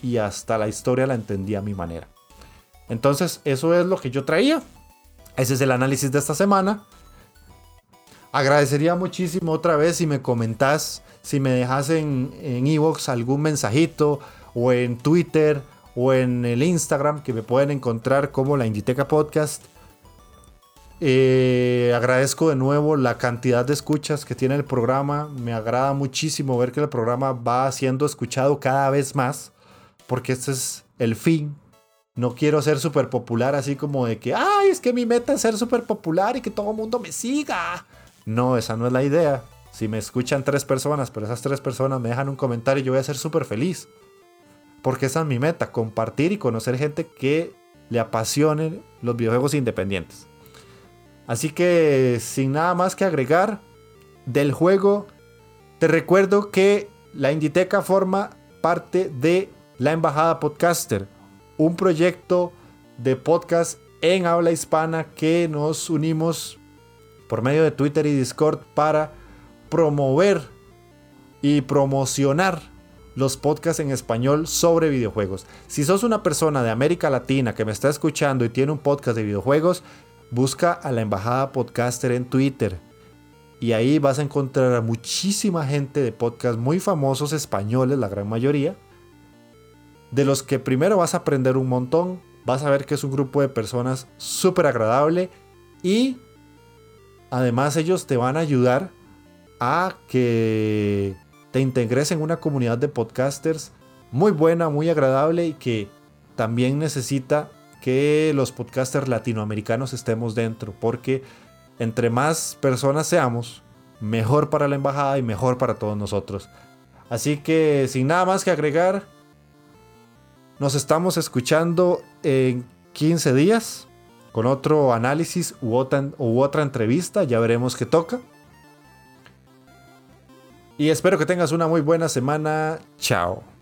y hasta la historia la entendí a mi manera. Entonces eso es lo que yo traía. Ese es el análisis de esta semana. Agradecería muchísimo otra vez si me comentás, si me dejas en Evox algún mensajito o en Twitter o en el Instagram que me pueden encontrar como la Inditeca Podcast. Eh, agradezco de nuevo la cantidad de escuchas que tiene el programa. Me agrada muchísimo ver que el programa va siendo escuchado cada vez más, porque este es el fin No quiero ser súper popular así como de que, ay, es que mi meta es ser súper popular y que todo el mundo me siga. No, esa no es la idea. Si me escuchan tres personas, pero esas tres personas me dejan un comentario, yo voy a ser súper feliz. Porque esa es mi meta, compartir y conocer gente que le apasionen los videojuegos independientes. Así que sin nada más que agregar del juego, te recuerdo que la Inditeca forma parte de la Embajada Podcaster, un proyecto de podcast en habla hispana que nos unimos por medio de Twitter y Discord para promover y promocionar los podcasts en español sobre videojuegos. Si sos una persona de América Latina que me está escuchando y tiene un podcast de videojuegos, busca a la Embajada Podcaster en Twitter. Y ahí vas a encontrar a muchísima gente de podcasts muy famosos españoles, la gran mayoría, de los que primero vas a aprender un montón, vas a ver que es un grupo de personas súper agradable y además ellos te van a ayudar a que te integres en una comunidad de podcasters muy buena, muy agradable y que también necesita que los podcasters latinoamericanos estemos dentro, porque entre más personas seamos, mejor para la embajada y mejor para todos nosotros. Así que sin nada más que agregar, nos estamos escuchando en 15 días con otro análisis u otra, u otra entrevista, ya veremos qué toca. Y espero que tengas una muy buena semana. Chao.